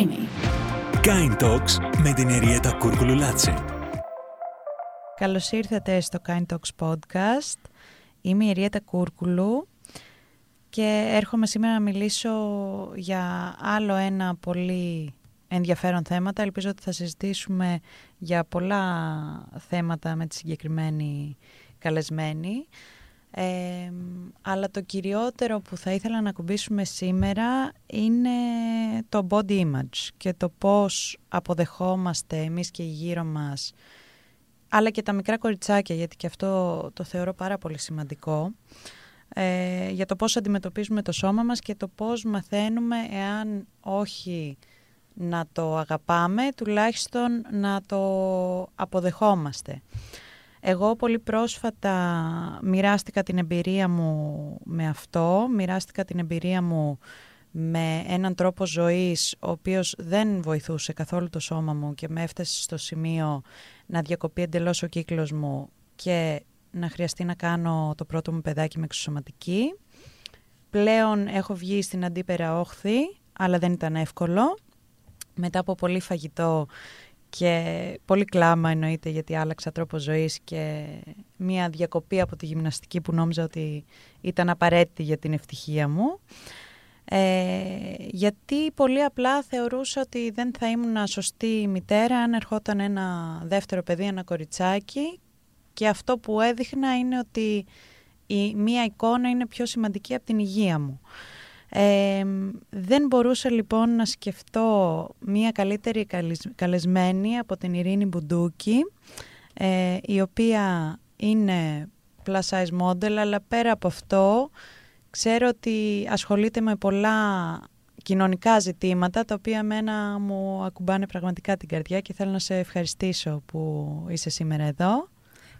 Ειρήνη. Kind Talks με την Εριέτα Κούρκουλου Λάτσε. Καλώς ήρθατε στο Kind Talks Podcast. Είμαι η Εριέτα Κούρκουλου και έρχομαι σήμερα να μιλήσω για άλλο ένα πολύ ενδιαφέρον θέματα. Ελπίζω ότι θα συζητήσουμε για πολλά θέματα με τη συγκεκριμένη καλεσμένη. Ε, αλλά το κυριότερο που θα ήθελα να ακουμπήσουμε σήμερα είναι το body image και το πώς αποδεχόμαστε εμείς και γύρω μας αλλά και τα μικρά κοριτσάκια γιατί και αυτό το θεωρώ πάρα πολύ σημαντικό ε, για το πώς αντιμετωπίζουμε το σώμα μας και το πώς μαθαίνουμε εάν όχι να το αγαπάμε τουλάχιστον να το αποδεχόμαστε. Εγώ πολύ πρόσφατα μοιράστηκα την εμπειρία μου με αυτό, μοιράστηκα την εμπειρία μου με έναν τρόπο ζωής ο οποίος δεν βοηθούσε καθόλου το σώμα μου και με έφτασε στο σημείο να διακοπεί εντελώς ο κύκλος μου και να χρειαστεί να κάνω το πρώτο μου παιδάκι με εξωσωματική. Πλέον έχω βγει στην αντίπερα όχθη, αλλά δεν ήταν εύκολο. Μετά από πολύ φαγητό και πολύ κλάμα εννοείται γιατί άλλαξα τρόπο ζωής και μία διακοπή από τη γυμναστική που νόμιζα ότι ήταν απαραίτητη για την ευτυχία μου. Ε, γιατί πολύ απλά θεωρούσα ότι δεν θα ήμουν σωστή μητέρα αν ερχόταν ένα δεύτερο παιδί, ένα κοριτσάκι και αυτό που έδειχνα είναι ότι η μία εικόνα είναι πιο σημαντική από την υγεία μου δεν μπορούσα λοιπόν να σκεφτώ μία καλύτερη καλεσμένη από την Ειρήνη Μπουντούκη, ε, η οποία είναι plus size model, αλλά πέρα από αυτό ξέρω ότι ασχολείται με πολλά κοινωνικά ζητήματα, τα οποία μένα μου ακουμπάνε πραγματικά την καρδιά και θέλω να σε ευχαριστήσω που είσαι σήμερα εδώ.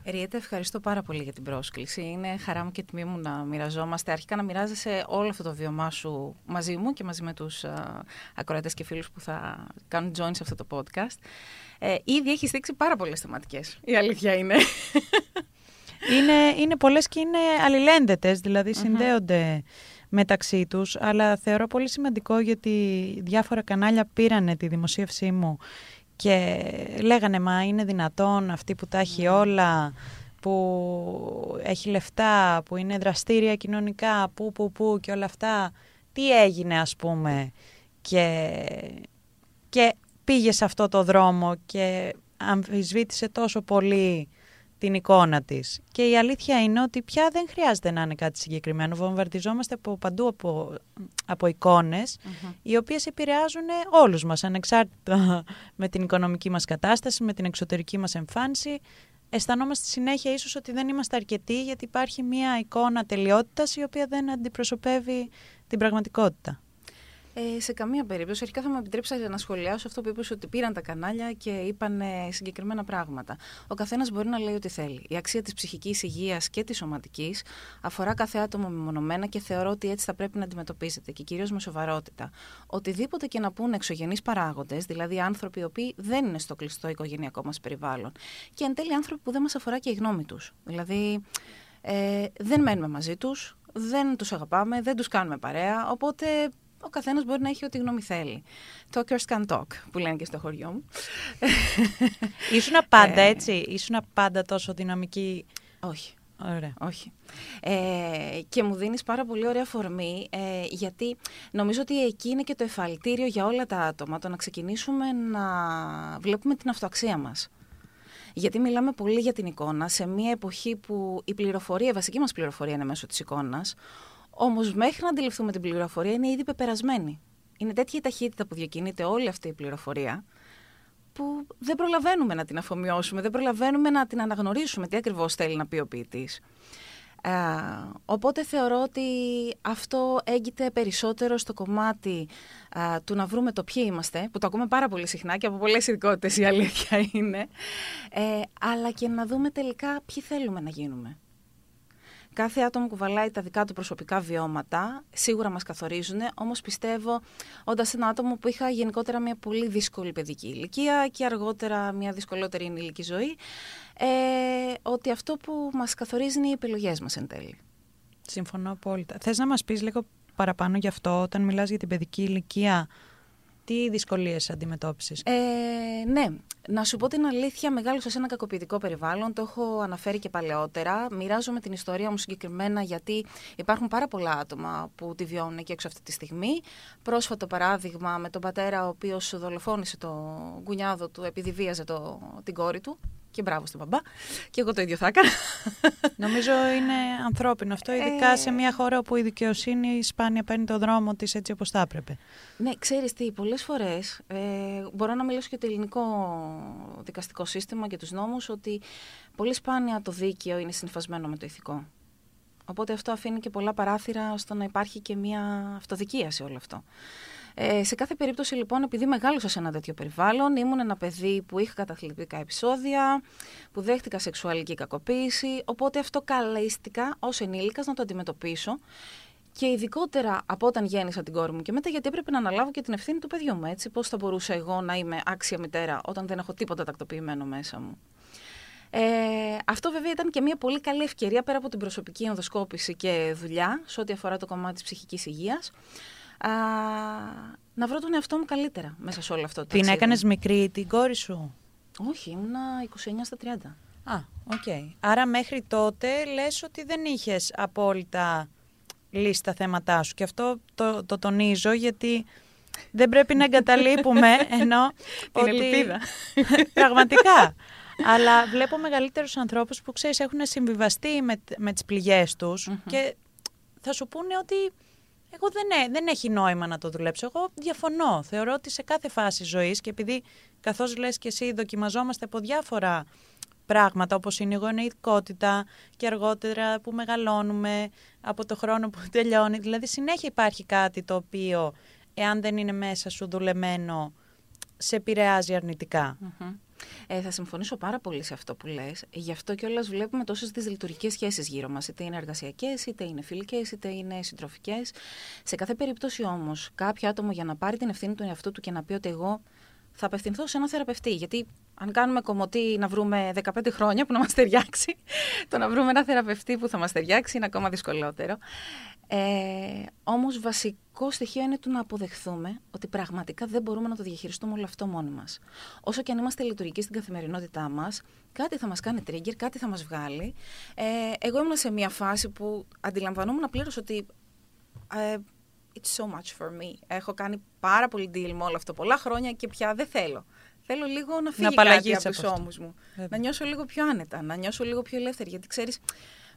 Ριέτα, ευχαριστώ πάρα πολύ για την πρόσκληση. Είναι χαρά μου και τιμή μου να μοιραζόμαστε. Αρχικά να μοιράζεσαι όλο αυτό το βιωμά σου μαζί μου και μαζί με τους ακροατές και φίλους που θα κάνουν join σε αυτό το podcast. Ε, ήδη έχεις δείξει πάρα πολλές θεματικές, η αλήθεια είναι. Είναι, είναι πολλές και είναι αλληλένδετες, δηλαδή συνδέονται μεταξύ τους, αλλά θεωρώ πολύ σημαντικό γιατί διάφορα κανάλια πήρανε τη δημοσίευσή μου και λέγανε μα είναι δυνατόν αυτή που τα έχει ναι. όλα, που έχει λεφτά, που είναι δραστήρια κοινωνικά, που που που και όλα αυτά. Τι έγινε ας πούμε; Και, και πήγε σε αυτό το δρόμο και αμφισβήτησε τόσο πολύ την εικόνα της. Και η αλήθεια είναι ότι πια δεν χρειάζεται να είναι κάτι συγκεκριμένο. Βομβαρδιζόμαστε από παντού από, από εικονες οι οποίες επηρεάζουν όλους μας, ανεξάρτητα με την οικονομική μας κατάσταση, με την εξωτερική μας εμφάνιση. Αισθανόμαστε συνέχεια ίσως ότι δεν είμαστε αρκετοί γιατί υπάρχει μια εικόνα τελειότητας η οποία δεν αντιπροσωπεύει την πραγματικότητα. Ε, σε καμία περίπτωση. Αρχικά θα με επιτρέψετε να σχολιάσω αυτό που είπες ότι πήραν τα κανάλια και είπαν συγκεκριμένα πράγματα. Ο καθένας μπορεί να λέει ό,τι θέλει. Η αξία της ψυχικής υγείας και της σωματικής αφορά κάθε άτομο μεμονωμένα και θεωρώ ότι έτσι θα πρέπει να αντιμετωπίζεται και κυρίως με σοβαρότητα. Οτιδήποτε και να πούνε εξωγενείς παράγοντες, δηλαδή άνθρωποι οι οποίοι δεν είναι στο κλειστό οικογενειακό μας περιβάλλον και εν τέλει άνθρωποι που δεν μας αφορά και η γνώμη τους. Δηλαδή ε, δεν μένουμε μαζί τους, δεν τους αγαπάμε, δεν τους κάνουμε παρέα, οπότε ο καθένας μπορεί να έχει ό,τι γνώμη θέλει. Talkers can talk, που λένε και στο χωριό μου. Ήσουν πάντα ε, έτσι, ήσουν πάντα τόσο δυναμική; Όχι. Ωραία. Όχι. Ε, και μου δίνεις πάρα πολύ ωραία φορμή, ε, γιατί νομίζω ότι εκεί είναι και το εφαλτήριο για όλα τα άτομα, το να ξεκινήσουμε να βλέπουμε την αυτοαξία μας. Γιατί μιλάμε πολύ για την εικόνα σε μια εποχή που η πληροφορία, η βασική μας πληροφορία είναι μέσω της εικόνας, Όμως, μέχρι να αντιληφθούμε την πληροφορία, είναι ήδη πεπερασμένη. Είναι τέτοια η ταχύτητα που διακινείται όλη αυτή η πληροφορία, που δεν προλαβαίνουμε να την αφομοιώσουμε, δεν προλαβαίνουμε να την αναγνωρίσουμε τι ακριβώς θέλει να πει ο ποιητής. Ε, οπότε θεωρώ ότι αυτό έγκυται περισσότερο στο κομμάτι ε, του να βρούμε το ποιοι είμαστε, που το ακούμε πάρα πολύ συχνά και από πολλές ειδικότητες η αλήθεια είναι, ε, αλλά και να δούμε τελικά ποιοι θέλουμε να γίνουμε. Κάθε άτομο κουβαλάει τα δικά του προσωπικά βιώματα, σίγουρα μας καθορίζουν, όμως πιστεύω, όντας ένα άτομο που είχα γενικότερα μια πολύ δύσκολη παιδική ηλικία και αργότερα μια δυσκολότερη ενήλικη ζωή, ε, ότι αυτό που μας καθορίζει είναι οι επιλογές μας εν τέλει. Συμφωνώ απόλυτα. Θες να μας πεις λίγο παραπάνω γι' αυτό, όταν μιλάς για την παιδική ηλικία, τι δυσκολίες αντιμετώπισες; Ε, ναι, να σου πω την αλήθεια, μεγάλωσα σε ένα κακοποιητικό περιβάλλον. Το έχω αναφέρει και παλαιότερα. Μοιράζομαι την ιστορία μου συγκεκριμένα γιατί υπάρχουν πάρα πολλά άτομα που τη βιώνουν και έξω αυτή τη στιγμή. Πρόσφατο παράδειγμα με τον πατέρα ο οποίος δολοφόνησε το γκουνιάδο του επειδή βίαζε το, την κόρη του. Και μπράβο στον μπαμπά. Και εγώ το ίδιο θα έκανα. Νομίζω είναι ανθρώπινο αυτό, ειδικά σε μια χώρα όπου η δικαιοσύνη σπάνια παίρνει το δρόμο της έτσι όπως θα έπρεπε. Ναι, ξέρεις τι, πολλές φορές, ε, μπορώ να μιλήσω και το ελληνικό δικαστικό σύστημα και τους νόμους, ότι πολύ σπάνια το δίκαιο είναι συμφασμένο με το ηθικό. Οπότε αυτό αφήνει και πολλά παράθυρα στο να υπάρχει και μια αυτοδικία σε όλο αυτό. Ε, σε κάθε περίπτωση λοιπόν, επειδή μεγάλωσα σε ένα τέτοιο περιβάλλον, ήμουν ένα παιδί που είχα καταθλιπτικά επεισόδια, που δέχτηκα σεξουαλική κακοποίηση, οπότε αυτό καλέστηκα ως ενήλικας να το αντιμετωπίσω και ειδικότερα από όταν γέννησα την κόρη μου και μετά, γιατί έπρεπε να αναλάβω και την ευθύνη του παιδιού μου. Έτσι, πώς θα μπορούσα εγώ να είμαι άξια μητέρα όταν δεν έχω τίποτα τακτοποιημένο μέσα μου. Ε, αυτό βέβαια ήταν και μια πολύ καλή ευκαιρία πέρα από την προσωπική ενδοσκόπηση και δουλειά σε ό,τι αφορά το κομμάτι της ψυχικής υγείας α, να βρω τον εαυτό μου καλύτερα μέσα σε όλο αυτό το Την ταξίδι. έκανες μικρή την κόρη σου; Όχι, ήμουνα 29 στα 30. Α, οκ. Άρα μέχρι τότε λες ότι δεν είχες απόλυτα λύσει τα θέματά σου. Και αυτό το, το τονίζω γιατί δεν πρέπει να εγκαταλείπουμε ενώ Την ότι... ελπίδα. Πραγματικά. Αλλά βλέπω μεγαλύτερους ανθρώπους που ξέρεις έχουν συμβιβαστεί με, με τις πληγές τους και θα σου πούνε ότι εγώ δεν, ε- δεν έχει νόημα να το δουλέψω. Εγώ διαφωνώ. Θεωρώ ότι σε κάθε φάση ζωής και επειδή καθώς λες και εσύ δοκιμαζόμαστε από διάφορα πράγματα όπως είναι η γονεϊκότητα και αργότερα που μεγαλώνουμε από το χρόνο που τελειώνει. Δηλαδή συνέχεια υπάρχει κάτι το οποίο εάν δεν είναι μέσα σου δουλεμένο σε επηρεάζει αρνητικά. Μμμ. Ε, θα συμφωνήσω πάρα πολύ σε αυτό που λες. Γι' αυτό και όλες βλέπουμε τόσες δυσλειτουργικές σχέσεις γύρω μας. Είτε είναι εργασιακές, είτε είναι φιλικές, είτε είναι συντροφικές. Σε κάθε περίπτωση όμως, κάποιο άτομο για να πάρει την ευθύνη του εαυτού του και να πει ότι εγώ θα απευθυνθώ σε ένα θεραπευτή. Γιατί αν κάνουμε κομμωτή να βρούμε 15 χρόνια που να μας ταιριάξει, το να βρούμε ένα θεραπευτή που θα μας ταιριάξει είναι ακόμα δυσκολότερο. Ε, όμως βασικό στοιχείο είναι του να αποδεχθούμε ότι πραγματικά δεν μπορούμε να το διαχειριστούμε όλο αυτό μόνοι μας. Όσο και αν είμαστε λειτουργικοί στην καθημερινότητά μας, κάτι θα μας κάνει trigger, κάτι θα μας βγάλει. Ε, εγώ ήμουν σε μια φάση που αντιλαμβανόμουν πλήρως ότι ε, it's so much for me. Έχω κάνει πάρα πολύ deal με όλο αυτό πολλά χρόνια και πια δεν θέλω. Θέλω λίγο να φύγει κάτι απαλλαγείς από τους από αυτό. ώμους μου. Βέβαια. Να νιώσω λίγο πιο άνετα, να νιώσω λίγο πιο ελεύθερη. Γιατί ξέρεις,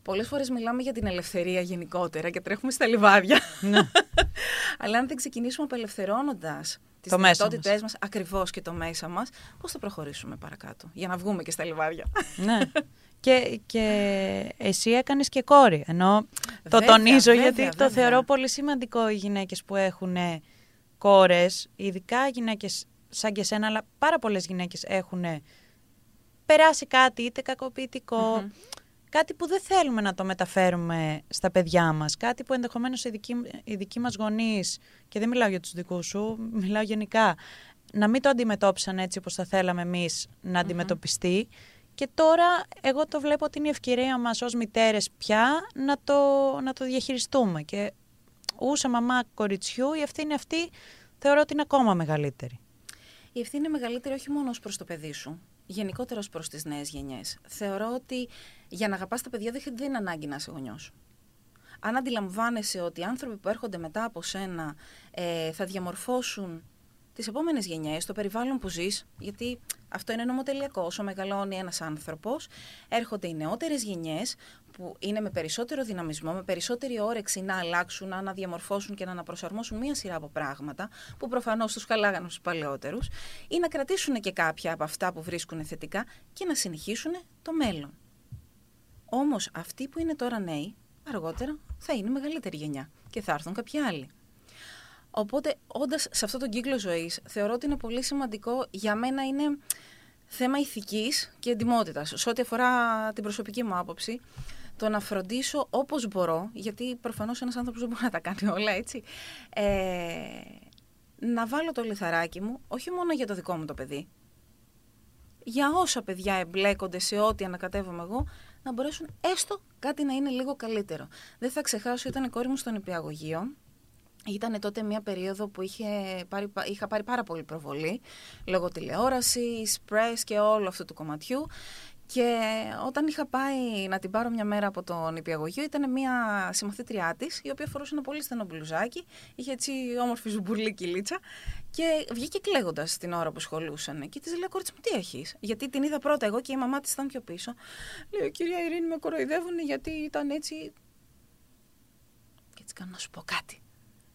πολλές φορές μιλάμε για την ελευθερία γενικότερα και τρέχουμε στα λιβάδια. Ναι. Αλλά αν δεν ξεκινήσουμε απελευθερώνοντας τις Το μέσα δυνατότητές μας, ακριβώς και το μέσα μας, πώς θα προχωρήσουμε παρακάτω, για να βγούμε και στα λιβάδια. ναι. Και, και εσύ έκανες και κόρη, ενώ το Βέβαια, τονίζω βέβαια, γιατί το βέβαια. θεωρώ πολύ σημαντικό οι γυναίκες που έχουν κόρες, ειδικά γυναίκες σαν και σένα, αλλά πάρα πολλές γυναίκες έχουν περάσει κάτι είτε κακοποιητικό, Μμμ. κάτι που δεν θέλουμε να το μεταφέρουμε στα παιδιά μας, κάτι που ενδεχομένως οι δικοί, οι δικοί μας γονείς, και δεν μιλάω για τους δικούς σου, μιλάω γενικά, να μην το αντιμετώπισαν έτσι όπως θα θέλαμε εμείς να αντιμετωπιστεί. Και τώρα εγώ το βλέπω ότι είναι η ευκαιρία μας ως μητέρες πια να το, να το διαχειριστούμε. Και ούσα μαμά κοριτσιού η ευθύνη αυτή θεωρώ ότι είναι ακόμα μεγαλύτερη. Η ευθύνη είναι μεγαλύτερη όχι μόνο ως προς το παιδί σου, γενικότερα ως προς τις νέες γενιές. Θεωρώ ότι για να αγαπάς τα παιδιά δεν δεν είναι ανάγκη να είσαι γονιός. Αν αντιλαμβάνεσαι ότι οι άνθρωποι που έρχονται μετά από σένα ε, θα διαμορφώσουν τις επόμενες γενιές, το περιβάλλον που ζεις, γιατί αυτό είναι νομοτελειακό. Όσο μεγαλώνει ένας άνθρωπος, έρχονται οι νεότερες γενιές που είναι με περισσότερο δυναμισμό, με περισσότερη όρεξη να αλλάξουν, να αναδιαμορφώσουν και να αναπροσαρμόσουν μία σειρά από πράγματα που προφανώς τους χαλάγανε στους παλαιότερους ή να κρατήσουν και κάποια από αυτά που βρίσκουν θετικά και να συνεχίσουν το μέλλον. Όμως αυτοί που είναι τώρα νέοι, αργότερα θα είναι μεγαλύτερη γενιά και θα έρθουν κάποιοι άλλοι. Οπότε, όντας σε αυτόν τον κύκλο ζωής, θεωρώ ότι είναι πολύ σημαντικό για μένα είναι θέμα ηθικής και εντυμότητας. Σε ό,τι αφορά την προσωπική μου άποψη, το να φροντίσω όπως μπορώ, γιατί προφανώς ένας άνθρωπος δεν μπορεί να τα κάνει όλα, έτσι, ε, να βάλω το λιθαράκι μου, όχι μόνο για το δικό μου το παιδί, για όσα παιδιά εμπλέκονται σε ό,τι ανακατεύομαι εγώ, να μπορέσουν έστω κάτι να είναι λίγο καλύτερο. Δεν θα ξεχάσω, ήταν η κόρη μου στον υπηαγωγείο Ήταν τότε μια περίοδο που είχε πάρει, είχα πάρει πάρα πολύ προβολή λόγω τηλεόρασης, press και όλο αυτού του κομματιού και όταν είχα πάει να την πάρω μια μέρα από τον υπηαγωγείο, ήταν μια συμμαθήτριά της, η οποία φορούσε ένα πολύ στενό μπλουζάκι, είχε έτσι όμορφη ζουμπουρλή κυλίτσα και βγήκε κλαίγοντας την ώρα που σχολούσαν. Και της λέω: Κόρτσι μου, τι έχεις; Γιατί την είδα πρώτα εγώ και η μαμά της ήταν πιο πίσω. Λέω: Κυρία Ειρήνη, με κοροϊδεύουν γιατί ήταν έτσι. Και έτσι κάνω να σου πω κάτι.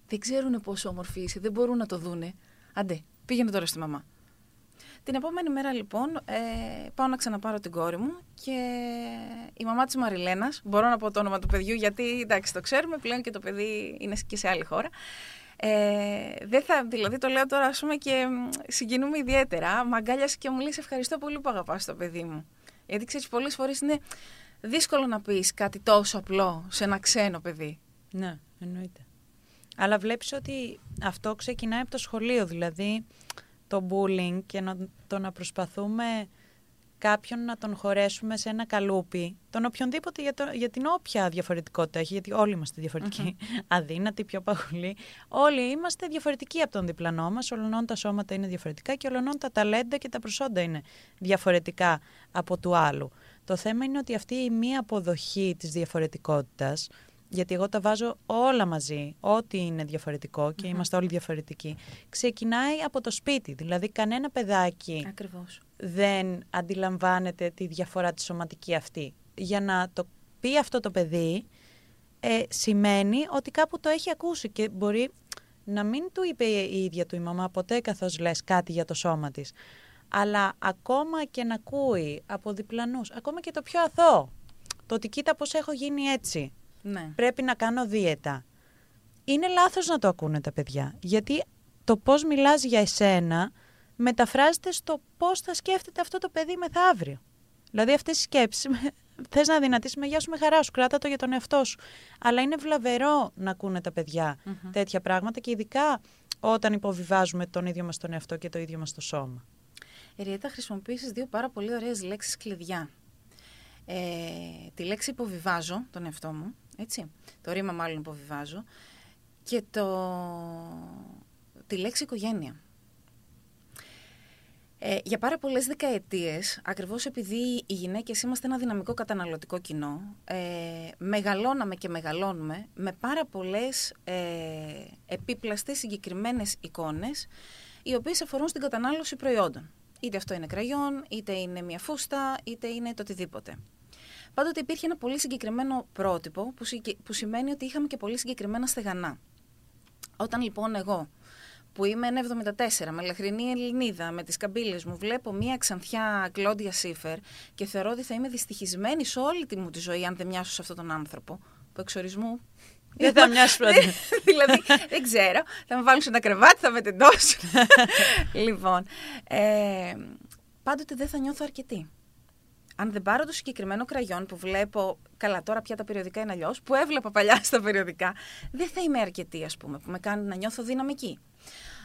Δεν ξέρουν πόσο όμορφη είσαι, δεν μπορούν να το δούνε. Αντέ, πήγαινε τώρα στη μαμά. Την επόμενη μέρα λοιπόν ε, πάω να ξαναπάρω την κόρη μου και η μαμά της Μαριλένας, μπορώ να πω το όνομα του παιδιού γιατί εντάξει το ξέρουμε πλέον και το παιδί είναι και σε άλλη χώρα. Ε, δεν θα, δηλαδή το λέω τώρα ας πούμε και συγκινούμε ιδιαίτερα. Μ' αγκάλιασε και μου λέει ευχαριστώ πολύ που αγαπάς το παιδί μου. Γιατί ξέρεις πολλές φορές είναι δύσκολο να πεις κάτι τόσο απλό σε ένα ξένο παιδί. Ναι, εννοείται. Αλλά βλέπεις ότι αυτό ξεκινάει από το σχολείο, δηλαδή το bullying και να, το να προσπαθούμε κάποιον να τον χωρέσουμε σε ένα καλούπι, τον οποιονδήποτε για, το, για την όποια διαφορετικότητα έχει, γιατί όλοι είμαστε διαφορετικοί, mm-hmm. αδύνατοι, πιο παγουλοί. Όλοι είμαστε διαφορετικοί από τον διπλανό μας, ολονών τα σώματα είναι διαφορετικά και ολονών τα ταλέντα και τα προσόντα είναι διαφορετικά από του άλλου. Το θέμα είναι ότι αυτή η μία αποδοχή της διαφορετικότητας γιατί εγώ τα βάζω όλα μαζί, ό,τι είναι διαφορετικό και είμαστε όλοι διαφορετικοί, ξεκινάει από το σπίτι. Δηλαδή κανένα παιδάκι Ακριβώς. δεν αντιλαμβάνεται τη διαφορά της σωματική αυτή. Για να το πει αυτό το παιδί, ε, σημαίνει ότι κάπου το έχει ακούσει και μπορεί να μην του είπε η ίδια του η μαμά ποτέ καθώς λες κάτι για το σώμα της. Αλλά ακόμα και να ακούει από διπλανούς, ακόμα και το πιο αθώο, το ότι κοίτα πώς έχω γίνει έτσι, Ναι. πρέπει να κάνω δίαιτα. Είναι λάθος να το ακούνε τα παιδιά. Γιατί το πώς μιλάς για εσένα μεταφράζεται στο πώς θα σκέφτεται αυτό το παιδί μεθαύριο. Δηλαδή αυτές οι σκέψεις, θες να δυνατήσεις με γεια σου με χαρά σου, κράτα το για τον εαυτό σου. Αλλά είναι βλαβερό να ακούνε τα παιδιά Μμμ. τέτοια πράγματα και ειδικά όταν υποβιβάζουμε τον ίδιο μας τον εαυτό και το ίδιο μας το σώμα. Ριέτα, χρησιμοποίησες δύο πάρα πολύ ωραίες λέξεις κλειδιά. Ε, τη λέξη υποβιβάζω, τον εαυτό μου, έτσι. Το ρήμα μάλλον υποβιβάζω. Και το... τη λέξη οικογένεια. Ε, για πάρα πολλές δεκαετίες, ακριβώς επειδή οι γυναίκες είμαστε ένα δυναμικό καταναλωτικό κοινό, ε, μεγαλώναμε και μεγαλώνουμε με πάρα πολλές ε, επίπλαστες συγκεκριμένες εικόνες, οι οποίες αφορούν στην κατανάλωση προϊόντων. Είτε αυτό είναι κραγιόν, είτε είναι μια φούστα, είτε είναι το οτιδήποτε. Πάντοτε υπήρχε ένα πολύ συγκεκριμένο πρότυπο που, συγκε- που σημαίνει ότι είχαμε και πολύ συγκεκριμένα στεγανά. Όταν λοιπόν εγώ που είμαι 1,74 με λαχρινή Ελληνίδα, με τις καμπύλες μου, βλέπω μία ξανθιά Κλόντια Σίφερ και θεωρώ ότι θα είμαι δυστυχισμένη σε όλη τη μου τη ζωή αν δεν μοιάσω σε αυτόν τον άνθρωπο, που εξορισμού Δεν θα μοιάσει πρώτα. δηλαδή, δεν ξέρω. Θα με βάλουν σε ένα κρεβάτι, θα με τεντώσουν. λοιπόν, ε, πάντοτε δεν θα νιώθω αρκετή. Αν δεν πάρω το συγκεκριμένο κραγιόν που βλέπω, καλά τώρα πια τα περιοδικά είναι αλλιώς, που έβλεπα παλιά στα περιοδικά, δεν θα είμαι αρκετή, ας πούμε, που με κάνει να νιώθω δυναμική.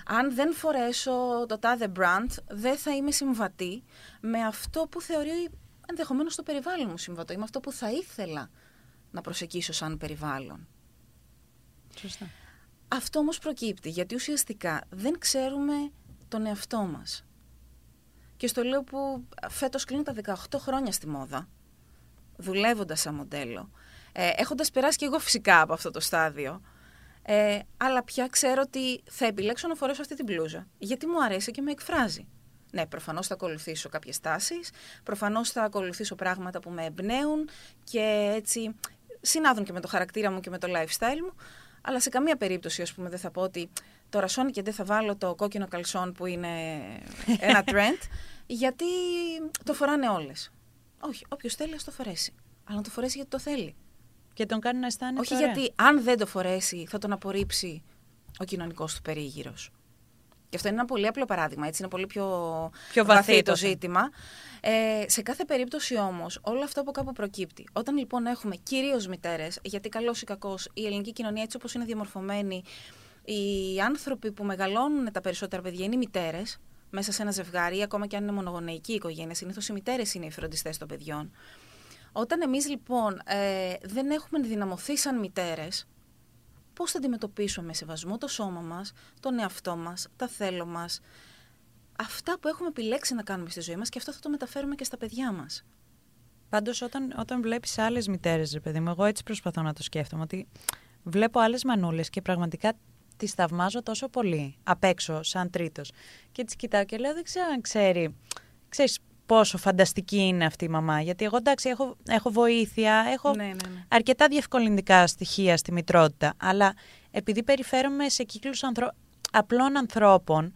Αν δεν φορέσω το τάδε brand, δεν θα είμαι συμβατή με αυτό που θεωρεί ενδεχομένως το περιβάλλον μου συμβατό ή με αυτό που θα ήθελα να προσεγγίσω σαν περιβάλλον. Σωστά. Αυτό όμως προκύπτει γιατί ουσιαστικά δεν ξέρουμε τον εαυτό μας. Και στο λέω που φέτος κλείνω τα 18 χρόνια στη μόδα, δουλεύοντας σαν μοντέλο, ε, έχοντας περάσει και εγώ φυσικά από αυτό το στάδιο, ε, αλλά πια ξέρω ότι θα επιλέξω να φορέσω αυτή την μπλούζα, γιατί μου αρέσει και με εκφράζει. Ναι, προφανώς θα ακολουθήσω κάποιες τάσεις, προφανώς θα ακολουθήσω πράγματα που με εμπνέουν και έτσι συνάδουν και με το χαρακτήρα μου και με το lifestyle μου, αλλά σε καμία περίπτωση, ας πούμε, δεν θα πω ότι τώρα σώνει και δεν θα βάλω το κόκκινο καλσόν που είναι ένα trend, γιατί το φοράνε όλες. Όχι, όποιος θέλει ας το φορέσει. Αλλά να το φορέσει γιατί το θέλει. Και τον κάνει να αισθάνεται Όχι ωραία. γιατί αν δεν το φορέσει θα τον απορρίψει ο κοινωνικός του περίγυρος. Και αυτό είναι ένα πολύ απλό παράδειγμα, έτσι είναι πολύ πιο, Πιο βαθύ το το θέμα. ζήτημα. Ε, σε κάθε περίπτωση όμως, όλο αυτό από κάπου προκύπτει. Όταν λοιπόν έχουμε κυρίως μητέρες, γιατί καλός ή κακός η ελληνική κοινωνία έτσι όπως είναι διαμορφωμένη, οι άνθρωποι που μεγαλώνουν τα περισσότερα παιδιά είναι οι μητέρες, μέσα σε ένα ζευγάρι, ή ακόμα και αν είναι μονογονεϊκή οικογένεια, συνήθως οι μητέρες είναι οι φροντιστές των παιδιών. Όταν εμείς λοιπόν ε, δεν έχουμε ενδυναμωθεί σαν μητέρες, πώς θα αντιμετωπίσουμε με σεβασμό το σώμα μας, τον εαυτό μας, τα θέλω μας, αυτά που έχουμε επιλέξει να κάνουμε στη ζωή μας και αυτό θα το μεταφέρουμε και στα παιδιά μας; Πάντως, όταν, όταν βλέπεις άλλες μητέρες, ρε παιδί μου, εγώ έτσι προσπαθώ να το σκέφτομαι. Ότι βλέπω άλλες μανούλες και πραγματικά τις θαυμάζω τόσο πολύ απ' έξω, σαν τρίτος. Και τις κοιτάω και λέω, δεν ξέρω αν ξέρει. Ξέρεις πόσο φανταστική είναι αυτή η μαμά. Γιατί εγώ εντάξει, έχω, έχω βοήθεια, έχω Ναι, ναι, ναι. αρκετά διευκολυντικά στοιχεία στη μητρότητα. Αλλά επειδή περιφέρομαι σε κύκλους ανθρω... απλών ανθρώπων,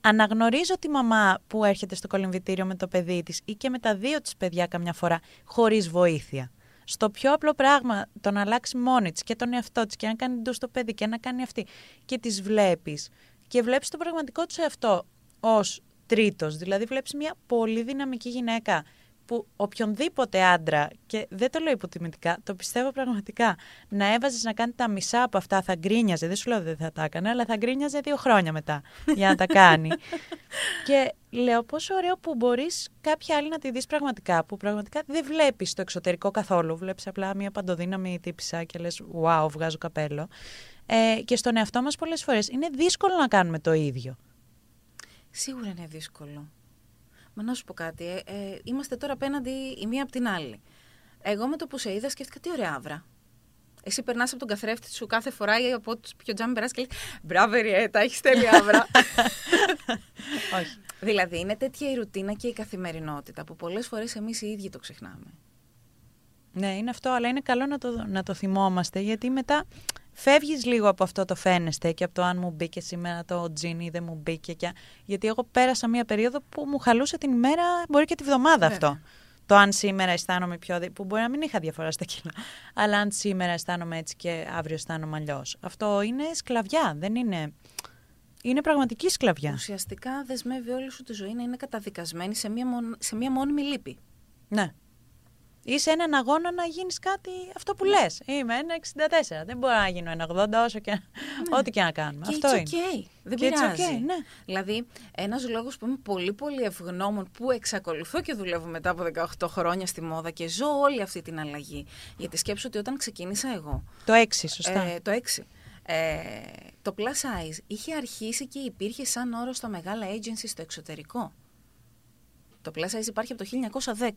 αναγνωρίζω τη μαμά που έρχεται στο κολυμβητήριο με το παιδί της ή και με τα δύο της παιδιά καμιά φορά χωρίς βοήθεια. Στο πιο απλό πράγμα, το να αλλάξει μόνη της και τον εαυτό της και να κάνει ντου στο παιδί και να κάνει αυτή και τις βλέπεις και βλέπεις τον πραγματικό του εαυτό ως τρίτος. Δηλαδή βλέπεις μια πολύ δυναμική γυναίκα που οποιονδήποτε άντρα, και δεν το λέω υποτιμητικά, το πιστεύω πραγματικά, να έβαζες να κάνει τα μισά από αυτά θα γκρίνιαζε. Δεν σου λέω ότι δεν θα τα έκανε, αλλά θα γκρίνιαζε δύο χρόνια μετά για να τα κάνει. και λέω πόσο ωραίο που μπορείς κάποια άλλη να τη δεις πραγματικά, που πραγματικά δεν βλέπεις το εξωτερικό καθόλου. Βλέπεις απλά μια παντοδύναμη τύπησα και λες: Wow, βγάζω καπέλο. Ε, και στον εαυτό μας πολλές φορές είναι δύσκολο να κάνουμε το ίδιο. Σίγουρα είναι δύσκολο. Μα να σου πω κάτι, ε, ε, είμαστε τώρα απέναντι η μία από την άλλη. Εγώ με το που σε είδα σκέφτηκα τι ωραία άβρα. Εσύ περνάς από τον καθρέφτη σου κάθε φορά ή από το πιο τζάμι περάσει και λέει Μπράβο, Ριέτα, έχεις τέλεια άβρα. Όχι. δηλαδή είναι τέτοια η ρουτίνα και η καθημερινότητα που πολλές φορές εμείς οι ίδιοι το ξεχνάμε. Ναι, είναι αυτό, αλλά είναι καλό να το, να το θυμόμαστε, γιατί μετά φεύγεις λίγο από αυτό το φαίνεστε και από το αν μου μπήκε σήμερα το τζιν ή δεν μου μπήκε. Και... Γιατί εγώ πέρασα μία περίοδο που μου χαλούσε την ημέρα, μπορεί και τη βδομάδα Βέβαια. αυτό. Το αν σήμερα αισθάνομαι πιο. δι- που μπορεί να μην είχα διαφορά στα κιλά. Αλλά αν σήμερα αισθάνομαι έτσι και αύριο αισθάνομαι αλλιώς. Αυτό είναι σκλαβιά, δεν είναι. Είναι πραγματική σκλαβιά. Ουσιαστικά δεσμεύει όλη σου τη ζωή να είναι καταδικασμένη σε μία, μον- σε μία μόνιμη λύπη. Ναι. Ή σε έναν αγώνα να γίνεις κάτι αυτό που λες. Είμαι ένα 64. Δεν μπορώ να γίνω ένα 80 όσο και. Ό,τι και να κάνουμε. Και αυτό it's είναι. okay. Δεν Και it's πειράζει. okay, ναι. Δηλαδή, ένας λόγος που είμαι πολύ πολύ ευγνώμων που εξακολουθώ και δουλεύω μετά από 18 χρόνια στη μόδα και ζω όλη αυτή την αλλαγή. Γιατί σκέψω ότι όταν ξεκίνησα εγώ, Το 6, σωστά. ε, το 6, ε, το plus size είχε αρχίσει και υπήρχε σαν όρο στα μεγάλα agency στο εξωτερικό. Το plus size υπάρχει από το 1910.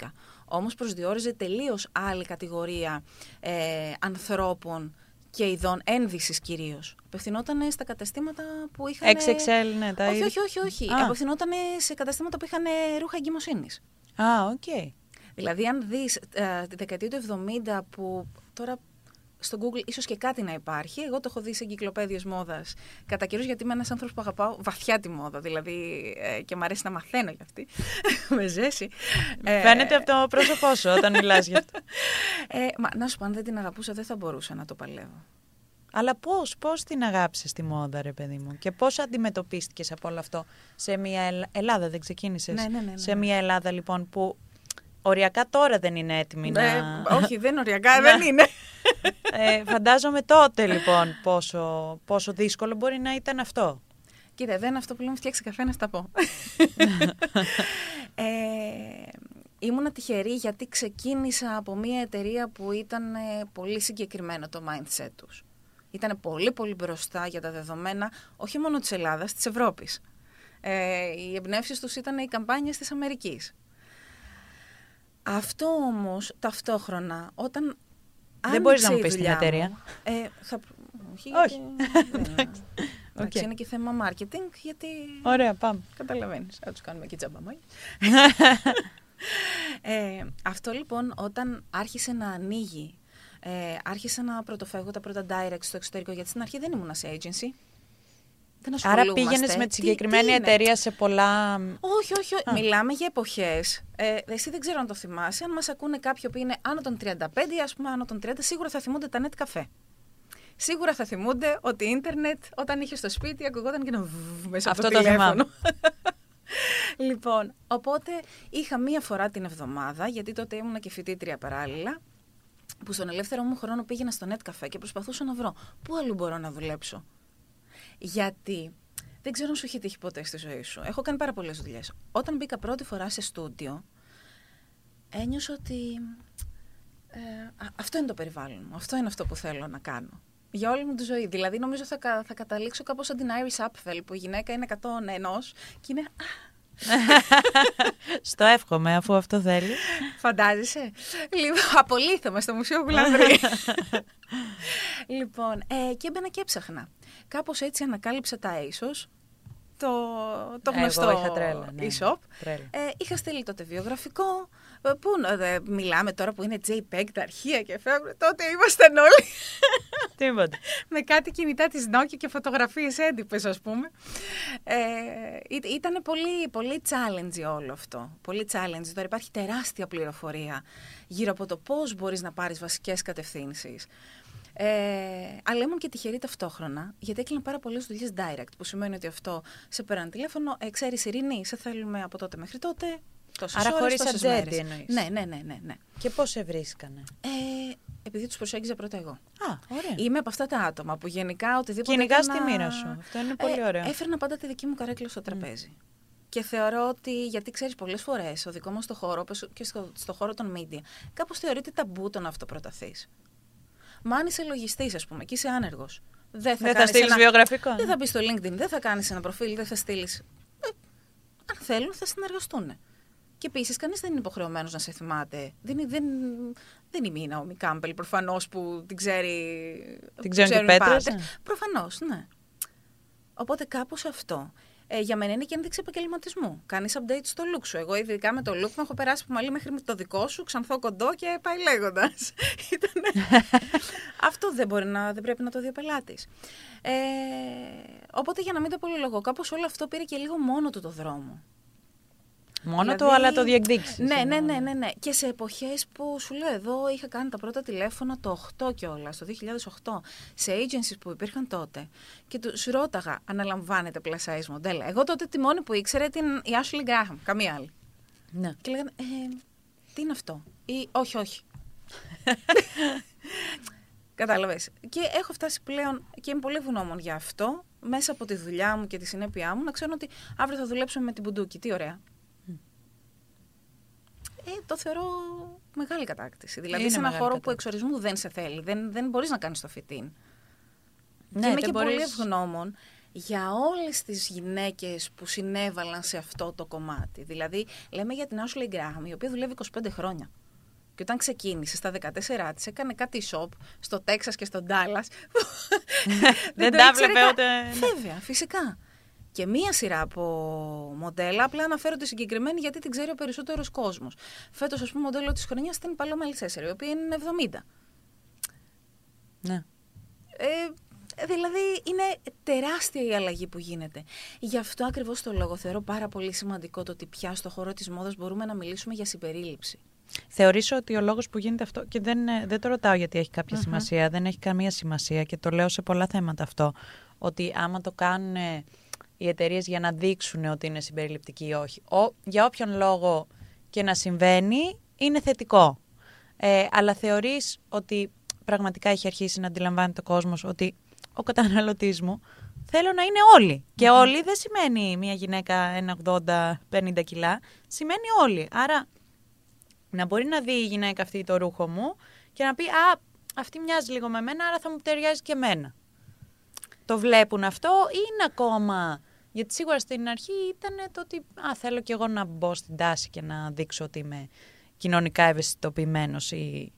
Όμως προσδιορίζε τελείως άλλη κατηγορία ε, ανθρώπων και ειδών ένδυσης κυρίως. Απευθυνόταν στα καταστήματα που είχαν... XXL, ναι, τα όχι, είδη. όχι, όχι, όχι. Α. Απευθυνόταν σε καταστήματα που είχαν ρούχα εγκυμοσύνης. Α, οκ. Δηλαδή, αν δεις ε, τη δεκαετία του 70 που τώρα στο Google ίσως και κάτι να υπάρχει, εγώ το έχω δει σε εγκυκλοπαίδειες μόδας κατά καιρούς γιατί είμαι ένας άνθρωπος που αγαπάω βαθιά τη μόδα, δηλαδή ε, και μου αρέσει να μαθαίνω για αυτή, με ζέση. Ε, Φαίνεται από το πρόσωπό σου όταν μιλάς γι' αυτό. ε, μα, να σου πω, αν δεν την αγαπούσα δεν θα μπορούσα να το παλεύω. Αλλά πώς, πώς την αγάπησες τη μόδα, ρε παιδί μου, και πώς αντιμετωπίστηκες από όλο αυτό σε μια Ελλ- Ελλάδα, δεν ξεκίνησες; Ναι, ναι, ναι, ναι. Σε μια Ελλάδα, λοιπόν, που οριακά τώρα δεν είναι έτοιμη να... Ε, όχι, δεν είναι οριακά, Ναι. δεν είναι. Ε, φαντάζομαι τότε, λοιπόν, πόσο, πόσο δύσκολο μπορεί να ήταν αυτό. Κοίτα, δεν είναι αυτό που λέμε φτιάξει καφέ να στα πω. ε, ήμουνα τυχερή γιατί ξεκίνησα από μια εταιρεία που ήταν ε, πολύ συγκεκριμένο το mindset τους. Ήταν πολύ πολύ μπροστά για τα δεδομένα όχι μόνο της Ελλάδας, της Ευρώπης. Ε, οι εμπνεύσεις τους ήταν οι καμπάνιες της Αμερικής. Αυτό όμως ταυτόχρονα όταν Δεν μπορείς να άνοιξε μου η πεις την δουλειά εταιρεία. μου, Ε, θα... Όχι, Όχι. γιατί δεν- Εντάξει, Οκ. είναι και θέμα marketing, γιατί Ωραία, πάμε. καταλαβαίνεις, θα τους κάνουμε και τζάμπα μόλι. ε, αυτό λοιπόν όταν άρχισε να ανοίγει, ε, άρχισα να πρωτοφεύγω τα πρώτα direct στο εξωτερικό, γιατί στην αρχή δεν ήμουν σε agency. Δεν Άρα ασχολούμαστε. πήγαινες με τη Τι- συγκεκριμένη τι είναι; εταιρεία σε πολλά... Όχι, όχι, όχι. Α. Μιλάμε για εποχές. Ε, εσύ δεν ξέρω αν το θυμάσαι. Αν μας ακούνε κάποιοι που είναι άνω των 35 ή ας πούμε άνω των 30, σίγουρα θα θυμούνται τα net καφέ. Σίγουρα θα θυμούνται ότι ίντερνετ όταν είχε στο σπίτι ακουγόταν και ένα βββ μέσα από Αυτό το το θυμάμαι. τηλέφωνο. λοιπόν, οπότε είχα μία φορά την εβδομάδα, γιατί τότε ήμουνα και φοιτήτρια παράλληλα, που στον ελεύθερο μου χρόνο πήγαινα στο net καφέ και προσπαθούσα να βρω πού αλλού μπορώ να δουλέψω. Γιατί δεν ξέρω αν σου έχει τύχει ποτέ στη ζωή σου. Έχω κάνει πάρα πολλές δουλειές. Όταν μπήκα πρώτη φορά σε στούντιο, ένιωσα ότι ε, α- αυτό είναι το περιβάλλον μου. Αυτό είναι αυτό που θέλω να κάνω. Για όλη μου τη ζωή. Δηλαδή, νομίζω θα, κα- θα καταλήξω κάπως σαν την Iris Apfel, που η γυναίκα είναι 101 και είναι. «Α, Στο εύχομαι, αφού αυτό θέλει. Φαντάζεσαι. Λοιπόν, απολύθαμε στο Μουσείο Γουλανδρή. λοιπόν, ε, και έμπαινα και έψαχνα. Κάπως έτσι ανακάλυψα τα ASOS, το, το Εγώ γνωστό είχα τρέλα, ναι. e-shop. Τρέλα. Ε, είχα στείλει τότε βιογραφικό. Ε, Πού να- ε, μιλάμε τώρα που είναι JPEG τα αρχεία και φεύγουν. Τότε ήμασταν όλοι Τίποτα. με κάτι κινητά της Nokia και φωτογραφίες έντυπες ας πούμε. Ε, ήταν πολύ, πολύ challenge όλο αυτό. Πολύ challenge. Τώρα υπάρχει τεράστια πληροφορία γύρω από το πώς μπορείς να πάρεις βασικές κατευθύνσεις. Ε, αλλά ήμουν και τυχερή ταυτόχρονα, γιατί έκλεινα πάρα πολλές δουλειές direct. Που σημαίνει ότι αυτό σε πέραν τηλέφωνο, ε, ξέρεις Ειρήνη, σε θέλουμε από τότε μέχρι τότε. Τόσες Άρα ώρες, χωρίς τόσες ατζέντη μέρες. εννοείς. Ναι, ναι, ναι, ναι. ναι. Και πώς σε βρίσκανε; Ε, επειδή τους προσέγγιζα πρώτα εγώ. Α, ωραία. Είμαι από αυτά τα άτομα που γενικά οτιδήποτε. Κυνηγάς έκανα- τη μοίρα σου. Αυτό είναι πολύ ωραίο. Έφερνα πάντα τη δική μου καρέκλα στο τραπέζι. Και θεωρώ ότι, γιατί ξέρεις, πολλές φορές ο δικό μας το χώρο, όπως και στο, στο χώρο των media, κάπως θεωρείται ταμπού το να αυτοπροταθείς. Μα αν είσαι λογιστής, ας πούμε, και είσαι άνεργος. Δεν θα, Δεν θα κάνεις στείλεις ένα- βιογραφικό. Δεν θα μπεις στο LinkedIn, δεν θα κάνεις ένα προφίλ, δεν θα στείλει. αν θέλουν, θα συνεργαστούν. Και επίσης, κανείς δεν είναι υποχρεωμένος να σε θυμάται. Δεν, δεν, δεν είμαι η Ναομή Κάμπελ, προφανώς που την ξέρει. Την ξέρουν και οι πέτρες, ναι. Προφανώς, ναι. Οπότε κάπως αυτό. Ε, για μένα είναι και ένδειξη επαγγελματισμού. Κάνεις update στο look σου. Εγώ, ειδικά με το look μου, έχω περάσει από μαλλί μέχρι το δικό σου, ξανθώ κοντό και πάει λέγοντας. αυτό δεν, μπορεί να, δεν πρέπει να το δει ο πελάτης. Ε, οπότε για να μην το πολυλογώ, κάπως όλο αυτό πήρε και λίγο μόνο του το δρόμο. Μόνο Δηλαδή- του, αλλά το διεκδίκησες. Ναι, ναι, ναι, ναι, ναι. Και σε εποχές που σου λέω εδώ είχα κάνει τα πρώτα τηλέφωνα το 8 κιόλας, το 2008, σε agencies που υπήρχαν τότε. Και του ρώταγα, αναλαμβάνετε plus size μοντέλα; Εγώ τότε τη μόνη που ήξερε την η Ashley Graham, καμία άλλη. ναι. Και λέγανε, ε, τι είναι αυτό; Ή όχι, όχι. Κατάλαβες. Και έχω φτάσει πλέον και είμαι πολύ ευγνώμων για αυτό, μέσα από τη δουλειά μου και τη συνέπειά μου, να ξέρω ότι αύριο θα δουλέψουμε με την Μπουντούκη. Τι ωραία. Ε, το θεωρώ μεγάλη κατάκτηση. Δηλαδή Είναι σε ένα μεγάλη χώρο που κατάκτηση. εξορισμού δεν σε θέλει. Δεν, δεν μπορείς να κάνεις το φοιτήν. Ναι, και είμαι δεν και πολύ μπορείς- ευγνώμων για όλες τις γυναίκες που συνέβαλαν σε αυτό το κομμάτι. Δηλαδή, λέμε για την Ashley Graham, η οποία δουλεύει 25 χρόνια. Και όταν ξεκίνησε στα 14 της, έκανε κάτι shop στο Τέξας και στο Ντάλλας. Δεν το τα ήξερε βλέπε καν. ούτε- ναι. Βέβαια, φυσικά. Και μία σειρά από μοντέλα, απλά αναφέρω τη συγκεκριμένη γιατί την ξέρει ο περισσότερος κόσμος. Φέτος, ας πούμε, μοντέλο της χρονιάς ήταν η Παλώμα Αλσέσσερ, η οποία είναι 70. ναι. Ε, δηλαδή είναι τεράστια η αλλαγή που γίνεται. Γι' αυτό ακριβώς το λόγο θεωρώ πάρα πολύ σημαντικό το ότι πια στο χώρο της μόδας μπορούμε να μιλήσουμε για συμπερίληψη. Θεωρήσω ότι ο λόγος που γίνεται αυτό, και δεν, ε, δεν το ρωτάω γιατί έχει κάποια σημασία, δεν έχει καμία σημασία και το λέω σε πολλά θέματα αυτό, ότι άμα το κάνουν ε, οι εταιρείες για να δείξουν ότι είναι συμπεριληπτικοί ή όχι, ο, για όποιον λόγο και να συμβαίνει, είναι θετικό. Ε, αλλά θεωρείς ότι πραγματικά έχει αρχίσει να αντιλαμβάνεται ο κόσμος ότι ο καταναλωτής μου θέλω να είναι όλοι. Και όλοι δεν σημαίνει μια γυναίκα 1,80-50 κιλά, σημαίνει όλοι. Άρα να μπορεί να δει η γυναίκα αυτή το ρούχο μου και να πει «Α, αυτή μοιάζει λίγο με μένα, άρα θα μου ταιριάζει και εμένα». Το βλέπουν αυτό ή είναι ακόμα... Γιατί σίγουρα στην αρχή ήταν το ότι «Α, θέλω κι εγώ να μπω στην τάση και να δείξω ότι είμαι κοινωνικά ευαισθητοποιημένος ή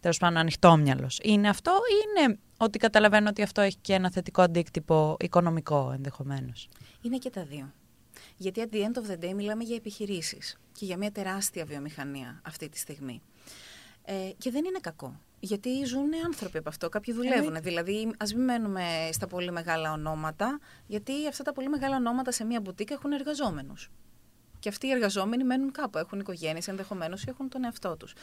τέλος πάντων ανοιχτόμυαλος». Είναι αυτό ή είναι ότι καταλαβαίνω ότι αυτό έχει και ένα θετικό αντίκτυπο οικονομικό ενδεχομένως; Είναι και τα δύο. Γιατί at the end of the day μιλάμε για επιχειρήσεις και για μια τεράστια βιομηχανία αυτή τη στιγμή. Ε, και δεν είναι κακό. Γιατί ζουν άνθρωποι από αυτό, κάποιοι δουλεύουν. Δηλαδή, ας μην μένουμε στα πολύ μεγάλα ονόματα, γιατί αυτά τα πολύ μεγάλα ονόματα σε μία μπουτίκα έχουν εργαζόμενους. Και αυτοί οι εργαζόμενοι μένουν κάπου. Έχουν οικογένειες ενδεχομένως ή έχουν τον εαυτό τους.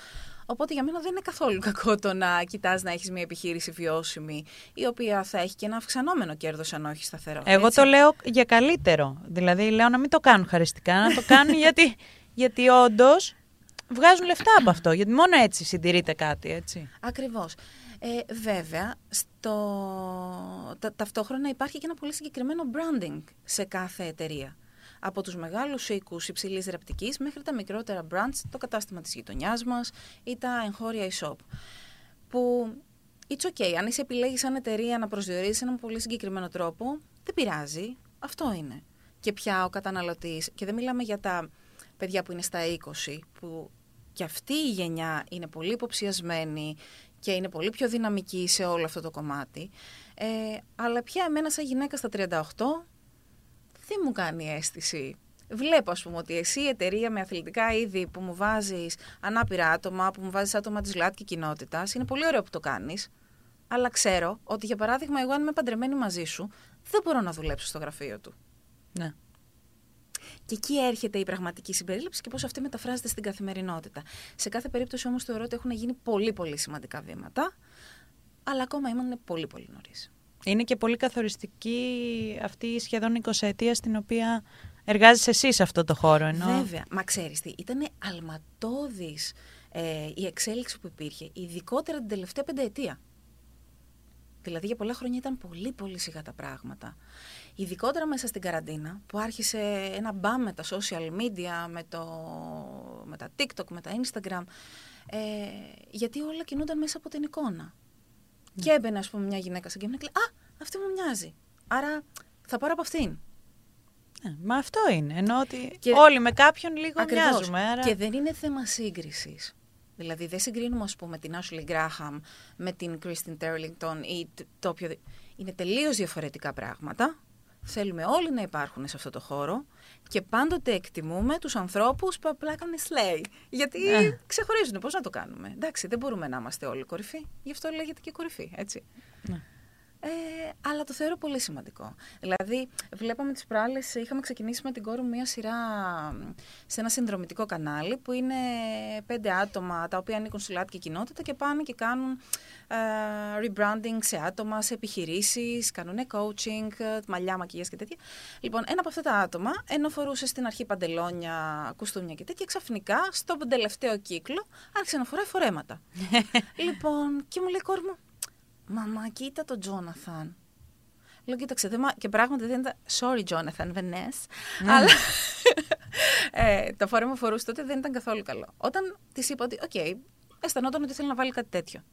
Οπότε για μένα δεν είναι καθόλου κακό το να κοιτάς να έχεις μια επιχείρηση βιώσιμη, η οποία θα έχει και ένα αυξανόμενο κέρδος, αν όχι σταθερό. Εγώ έτσι. το λέω για καλύτερο. Δηλαδή λέω να μην το κάνουν χαριστικά, να το κάνουν γιατί, γιατί όντως βγάζουν λεφτά από αυτό. Γιατί μόνο έτσι συντηρείται κάτι, έτσι. Ακριβώς. Ε, βέβαια, στο... τα, ταυτόχρονα υπάρχει και ένα πολύ συγκεκριμένο branding σε κάθε εταιρεία. Από τους μεγάλους οίκους υψηλής ραπτικής μέχρι τα μικρότερα brands, το κατάστημα της γειτονιάς μας ή τα εγχώρια e-shop. Που it's okay. Αν είσαι επιλέγεις σαν εταιρεία να προσδιορίσεις έναν πολύ συγκεκριμένο τρόπο, δεν πειράζει. Αυτό είναι. Και πια ο καταναλωτής, και δεν μιλάμε για τα παιδιά που είναι στα 20, που και αυτή η γενιά είναι πολύ υποψιασμένη και είναι πολύ πιο δυναμική σε όλο αυτό το κομμάτι. Ε, αλλά πια εμένα σαν γυναίκα στα 38 δεν μου κάνει αίσθηση; Βλέπω, ας πούμε, ότι εσύ η εταιρεία με αθλητικά είδη που μου βάζεις ανάπηρα άτομα, που μου βάζεις άτομα της ΛΑΤΚΙ κοινότητας, είναι πολύ ωραίο που το κάνεις. Αλλά ξέρω ότι, για παράδειγμα, εγώ αν είμαι παντρεμένη μαζί σου, δεν μπορώ να δουλέψω στο γραφείο του. Ναι. Και εκεί έρχεται η πραγματική συμπερίληψη και πώς αυτή μεταφράζεται στην καθημερινότητα. Σε κάθε περίπτωση όμως θεωρώ ότι έχουν γίνει πολύ πολύ σημαντικά βήματα, αλλά ακόμα ήμουν πολύ πολύ νωρίς. Είναι και πολύ καθοριστική αυτή η σχεδόν 20 ετία στην οποία εργάζεσαι εσύ σε αυτό το χώρο. Ενώ... Βέβαια. Μα ξέρεις τι, ήταν αλματώδης ε, η εξέλιξη που υπήρχε, ειδικότερα την τελευταία πενταετία. Δηλαδή για πολλά χρόνια ήταν πολύ πολύ σιγά τα πράγματα. Ειδικότερα μέσα στην καραντίνα που άρχισε ένα μπαμ με τα social media, με, το, με τα TikTok, με τα Instagram. Ε, γιατί όλα κινούνταν μέσα από την εικόνα. Ναι. Και έμπαινε, ας πούμε, μια γυναίκα σε γκέμνα και λέει Α, αυτή μου μοιάζει. Άρα θα πάρω από αυτήν. Ναι, μα αυτό είναι. Ενώ ότι και... όλοι με κάποιον λίγο Ακριβώς. μοιάζουμε. Άρα... Και δεν είναι θέμα σύγκρισης. Δηλαδή δεν συγκρίνουμε, ας πούμε, την Ashley Graham με την Kristen Turlington ή το οποίο... Είναι τελείως διαφορετικά πράγματα. Θέλουμε όλοι να υπάρχουν σε αυτό το χώρο και πάντοτε εκτιμούμε τους ανθρώπους που απλά κάνουν slay. Γιατί ε. ξεχωρίζουν πώς να το κάνουμε. Εντάξει, δεν μπορούμε να είμαστε όλοι κορυφή. Γι' αυτό λέγεται και κορυφή, έτσι. Ναι. Ε, αλλά το θεωρώ πολύ σημαντικό. Δηλαδή, βλέπαμε τις προάλλες, είχαμε ξεκινήσει με την κόρη μου μια σειρά σε ένα συνδρομητικό κανάλι που είναι πέντε άτομα τα οποία ανήκουν στη ΛΑΤΚΙ κοινότητα και πάνε και κάνουν ε, rebranding σε άτομα, σε επιχειρήσεις, κάνουν coaching, μαλλιά, μακιγιές και τέτοια. Λοιπόν, ένα από αυτά τα άτομα, ενώ φορούσε στην αρχή παντελόνια, κουστούμια και τέτοια, ξαφνικά στον τελευταίο κύκλο άρχισε να φοράει φορέματα. λοιπόν, και μου λέει κόρη μου, Μαμά, κοίτα τον Τζόναθαν. Λέω, κοίταξε, δεν και πράγματι δεν ήταν. Sorry, Jonathan, Van Ness. Ναι. Αλλά ε, το φόρεμα φορούσες τότε δεν ήταν καθόλου καλό. Όταν της είπα ότι, ok, okay, αισθανόταν ότι θέλει να βάλει κάτι τέτοιο.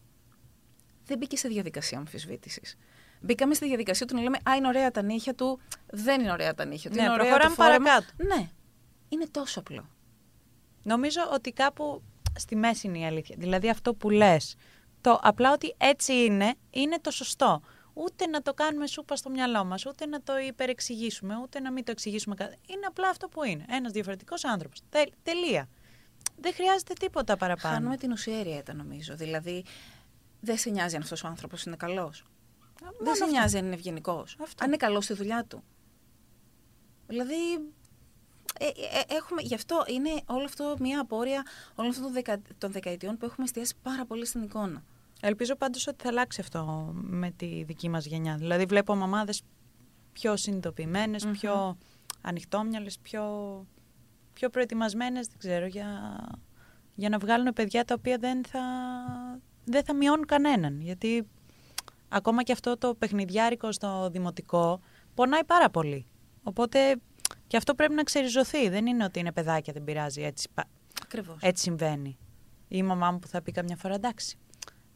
Δεν μπήκε σε διαδικασία αμφισβήτησης. Μπήκαμε στη διαδικασία του να λέμε Α, είναι ωραία τα νύχια του. Δεν είναι ωραία τα νύχια του. Ναι, είναι ωραία προχωράμε παρακάτω. Ναι. Είναι τόσο απλό. Νομίζω ότι κάπου στη μέση είναι η αλήθεια. Δηλαδή αυτό που λες το απλά ότι έτσι είναι, είναι το σωστό. Ούτε να το κάνουμε σούπα στο μυαλό μας, ούτε να το υπερεξηγήσουμε, ούτε να μην το εξηγήσουμε. Είναι απλά αυτό που είναι. Ένας διαφορετικός άνθρωπος. τελεία. Δεν χρειάζεται τίποτα παραπάνω. Χάνουμε την ουσία νομίζω. Δηλαδή, δεν σε νοιάζει αν αυτός ο άνθρωπος είναι καλός. Δεν σε νοιάζει αν είναι ευγενικός. Αν είναι καλός στη δουλειά του. Δηλαδή, ε, ε, ε, έχουμε, γι' αυτό είναι όλο αυτό μια απόρρεια όλων αυτών των, δεκα, των δεκαετιών που έχουμε εστιάσει πάρα πολύ στην εικόνα. Ελπίζω πάντως ότι θα αλλάξει αυτό με τη δική μας γενιά. Δηλαδή βλέπω μαμάδες πιο συνειδητοποιημένες, mm-hmm. πιο ανοιχτόμυαλες, πιο, πιο προετοιμασμένες, δεν ξέρω, για, για να βγάλουν παιδιά τα οποία δεν θα, δεν θα μειώνουν κανέναν. Γιατί ακόμα και αυτό το παιχνιδιάρικο στο δημοτικό πονάει πάρα πολύ. Οπότε και αυτό πρέπει να ξεριζωθεί. Δεν είναι ότι είναι παιδάκια, δεν πειράζει. Έτσι, Ακριβώς. έτσι συμβαίνει. Ή η μαμά μου που θα πει καμιά φορά εντάξει.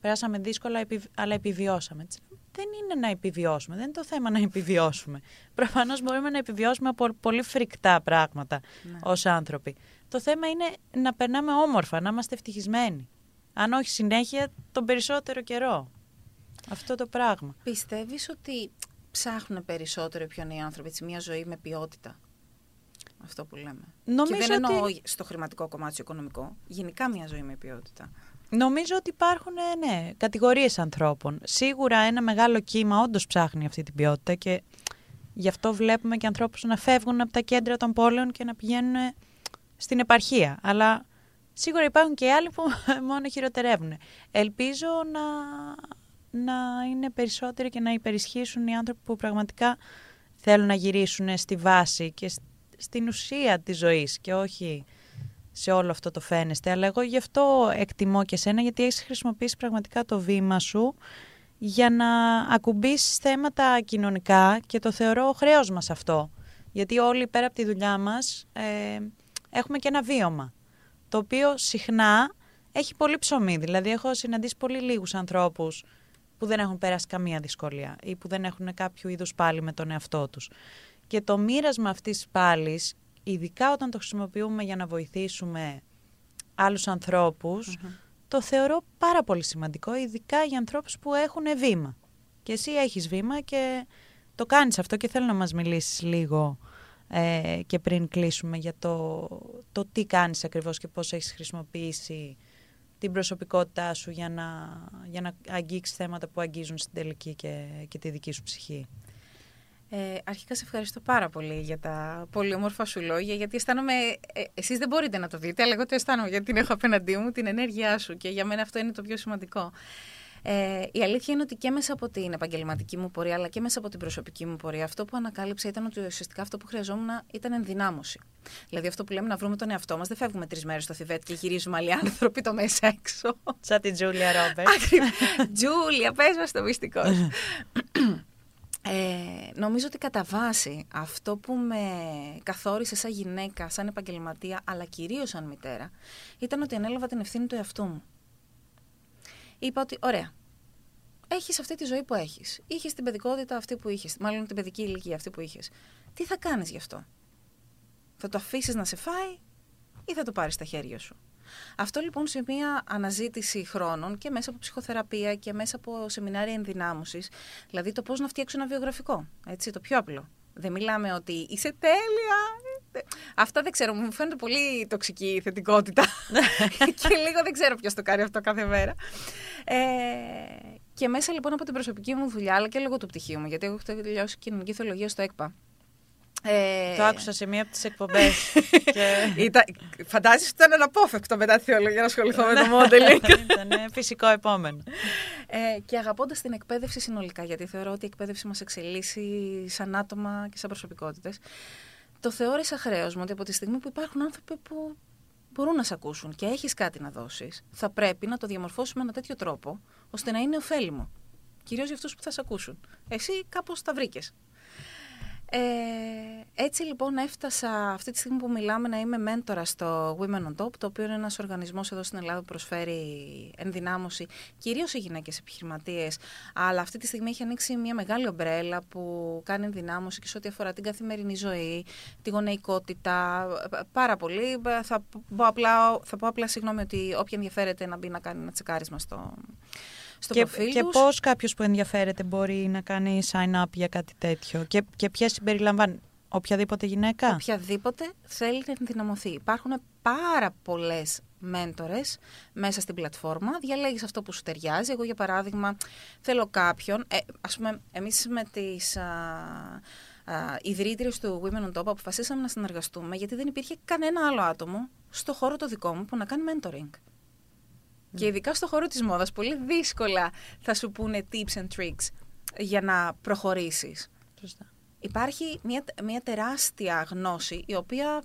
Περάσαμε δύσκολα, αλλά επιβιώσαμε. Δεν είναι να επιβιώσουμε. Δεν είναι το θέμα να επιβιώσουμε. Προφανώς μπορούμε να επιβιώσουμε από πολύ φρικτά πράγματα ναι. ως άνθρωποι. Το θέμα είναι να περνάμε όμορφα, να είμαστε ευτυχισμένοι. Αν όχι συνέχεια, τον περισσότερο καιρό. Αυτό το πράγμα. Πιστεύεις ότι ψάχνουν περισσότερο ποιον οι άνθρωποι, έτσι, μια ζωή με ποιότητα; Αυτό που λέμε. Νομίζω και δεν εννοώ ότι... στο χρηματικό κομμάτι, στο οικονομικό. Γενικά μια ζωή με ποιότητα. Νομίζω ότι υπάρχουν ε, ναι, κατηγορίες ανθρώπων. Σίγουρα ένα μεγάλο κύμα όντως ψάχνει αυτή την ποιότητα και γι' αυτό βλέπουμε και ανθρώπους να φεύγουν από τα κέντρα των πόλεων και να πηγαίνουν στην επαρχία. Αλλά σίγουρα υπάρχουν και άλλοι που μόνο χειροτερεύουν. Ελπίζω να, να είναι περισσότεροι και να υπερισχύσουν οι άνθρωποι που πραγματικά θέλουν να γυρίσουν στη βάση και στην ουσία της ζωής και όχι σε όλο αυτό το φαίνεστε. Αλλά εγώ γι' αυτό εκτιμώ και σένα γιατί έχεις χρησιμοποιήσει πραγματικά το βήμα σου για να ακουμπήσεις θέματα κοινωνικά και το θεωρώ χρέος μας αυτό. Γιατί όλοι πέρα από τη δουλειά μας ε, έχουμε και ένα βίωμα το οποίο συχνά έχει πολύ ψωμί. Δηλαδή έχω συναντήσει πολύ λίγους ανθρώπους που δεν έχουν περάσει καμία δυσκολία ή που δεν έχουν κάποιο είδους πάλι με τον εαυτό τους. Και το μοίρασμα αυτής της πάλης, ειδικά όταν το χρησιμοποιούμε για να βοηθήσουμε άλλους το θεωρώ πάρα πολύ σημαντικό, ειδικά για ανθρώπους που έχουν βήμα. Και εσύ έχεις βήμα και το κάνεις αυτό και θέλω να μας μιλήσεις λίγο ε, και πριν κλείσουμε για το, το τι κάνεις ακριβώς και πώς έχεις χρησιμοποιήσει την προσωπικότητά σου για να, για να αγγίξεις θέματα που αγγίζουν στην τελική και, και τη δική σου ψυχή. Ε, αρχικά σε ευχαριστώ πάρα πολύ για τα πολύ όμορφα σου λόγια, γιατί αισθάνομαι, ε, εσείς δεν μπορείτε να το δείτε, αλλά εγώ το αισθάνομαι γιατί την έχω απέναντί μου, την ενέργειά σου και για μένα αυτό είναι το πιο σημαντικό. Ε, η αλήθεια είναι ότι και μέσα από την επαγγελματική μου πορεία, αλλά και μέσα από την προσωπική μου πορεία, αυτό που ανακάλυψα ήταν ότι ουσιαστικά αυτό που χρειαζόμουν ήταν ενδυνάμωση. Δηλαδή, αυτό που λέμε να βρούμε τον εαυτό μας, δεν φεύγουμε τρεις μέρες στο Θιβέτ και γυρίζουμε άλλοι άνθρωποι το μέσα έξω. Σαν την Τζούλια Ρόμπερτ. Τζούλια, πες μας το μυστικός. Ε, νομίζω ότι κατά βάση αυτό που με καθόρισε σαν γυναίκα, σαν επαγγελματία, αλλά κυρίως σαν μητέρα, ήταν ότι ανέλαβα την ευθύνη του εαυτού μου. Είπα ότι, ωραία, έχεις αυτή τη ζωή που έχεις. Είχες την παιδικότητα αυτή που είχες, μάλλον την παιδική ηλικία αυτή που είχες. Τι θα κάνεις γι' αυτό; Θα το αφήσεις να σε φάει ή θα το πάρεις στα χέρια σου; Αυτό λοιπόν σε μια αναζήτηση χρόνων και μέσα από ψυχοθεραπεία και μέσα από σεμινάρια ενδυνάμωσης, δηλαδή το πώς να φτιάξω ένα βιογραφικό. Έτσι, το πιο απλό. Δεν μιλάμε ότι είσαι τέλεια. Αυτά δεν ξέρω, μου φαίνεται πολύ τοξική η θετικότητα. και λίγο δεν ξέρω ποιος το κάνει αυτό κάθε μέρα. Ε, και μέσα λοιπόν από την προσωπική μου δουλειά, αλλά και λόγω του πτυχίου μου, γιατί έχω τελειώσει κοινωνική θεολογία στο ΕΚΠΑ. Ε... Το άκουσα σε μία από τις εκπομπές. και... Ήταν... Φαντάζεσαι ότι ήταν αναπόφευκτο μετά τη θεολογία να ασχοληθώ με το modeling. ήταν φυσικό επόμενο. Ε, και αγαπώντας την εκπαίδευση συνολικά, γιατί θεωρώ ότι η εκπαίδευση μας εξελίσσει σαν άτομα και σαν προσωπικότητες, το θεώρησα χρέος μου ότι από τη στιγμή που υπάρχουν άνθρωποι που μπορούν να σε ακούσουν και έχεις κάτι να δώσεις, θα πρέπει να το διαμορφώσουμε με ένα τέτοιο τρόπο, ώστε να είναι ωφέλιμο. Κυρίως για αυτούς που θα σε ακούσουν. Εσύ κάπως τα βρήκες. Ε, έτσι λοιπόν έφτασα αυτή τη στιγμή που μιλάμε να είμαι μέντορα στο Women on Top, το οποίο είναι ένας οργανισμός εδώ στην Ελλάδα που προσφέρει ενδυνάμωση κυρίως σε γυναίκες επιχειρηματίες, αλλά αυτή τη στιγμή έχει ανοίξει μια μεγάλη ομπρέλα που κάνει ενδυνάμωση και σε ό,τι αφορά την καθημερινή ζωή, τη γονεϊκότητα, πάρα πολύ. Θα πω απλά, θα πω απλά συγγνώμη ότι όποια ενδιαφέρεται να μπει να κάνει ένα τσεκάρισμα στο, στο και, προφίλ Και πώς κάποιος που ενδιαφέρεται μπορεί να κάνει sign up για κάτι τέτοιο και, και ποιε συμπεριλαμβάνει. Οποιαδήποτε γυναίκα; Οποιαδήποτε θέλει να ενδυναμωθεί. Υπάρχουν πάρα πολλές μέντορες μέσα στην πλατφόρμα. Διαλέγεις αυτό που σου ταιριάζει. Εγώ, για παράδειγμα, θέλω κάποιον. Ε, Α πούμε, εμείς με τις ιδρύτριες του Women on Top αποφασίσαμε να συνεργαστούμε γιατί δεν υπήρχε κανένα άλλο άτομο στο χώρο το δικό μου που να κάνει mentoring. Και ειδικά στο χώρο της μόδας, πολύ δύσκολα θα σου πούνε tips and tricks για να προχωρήσεις. Σωστά. Υπάρχει μια, μια τεράστια γνώση η οποία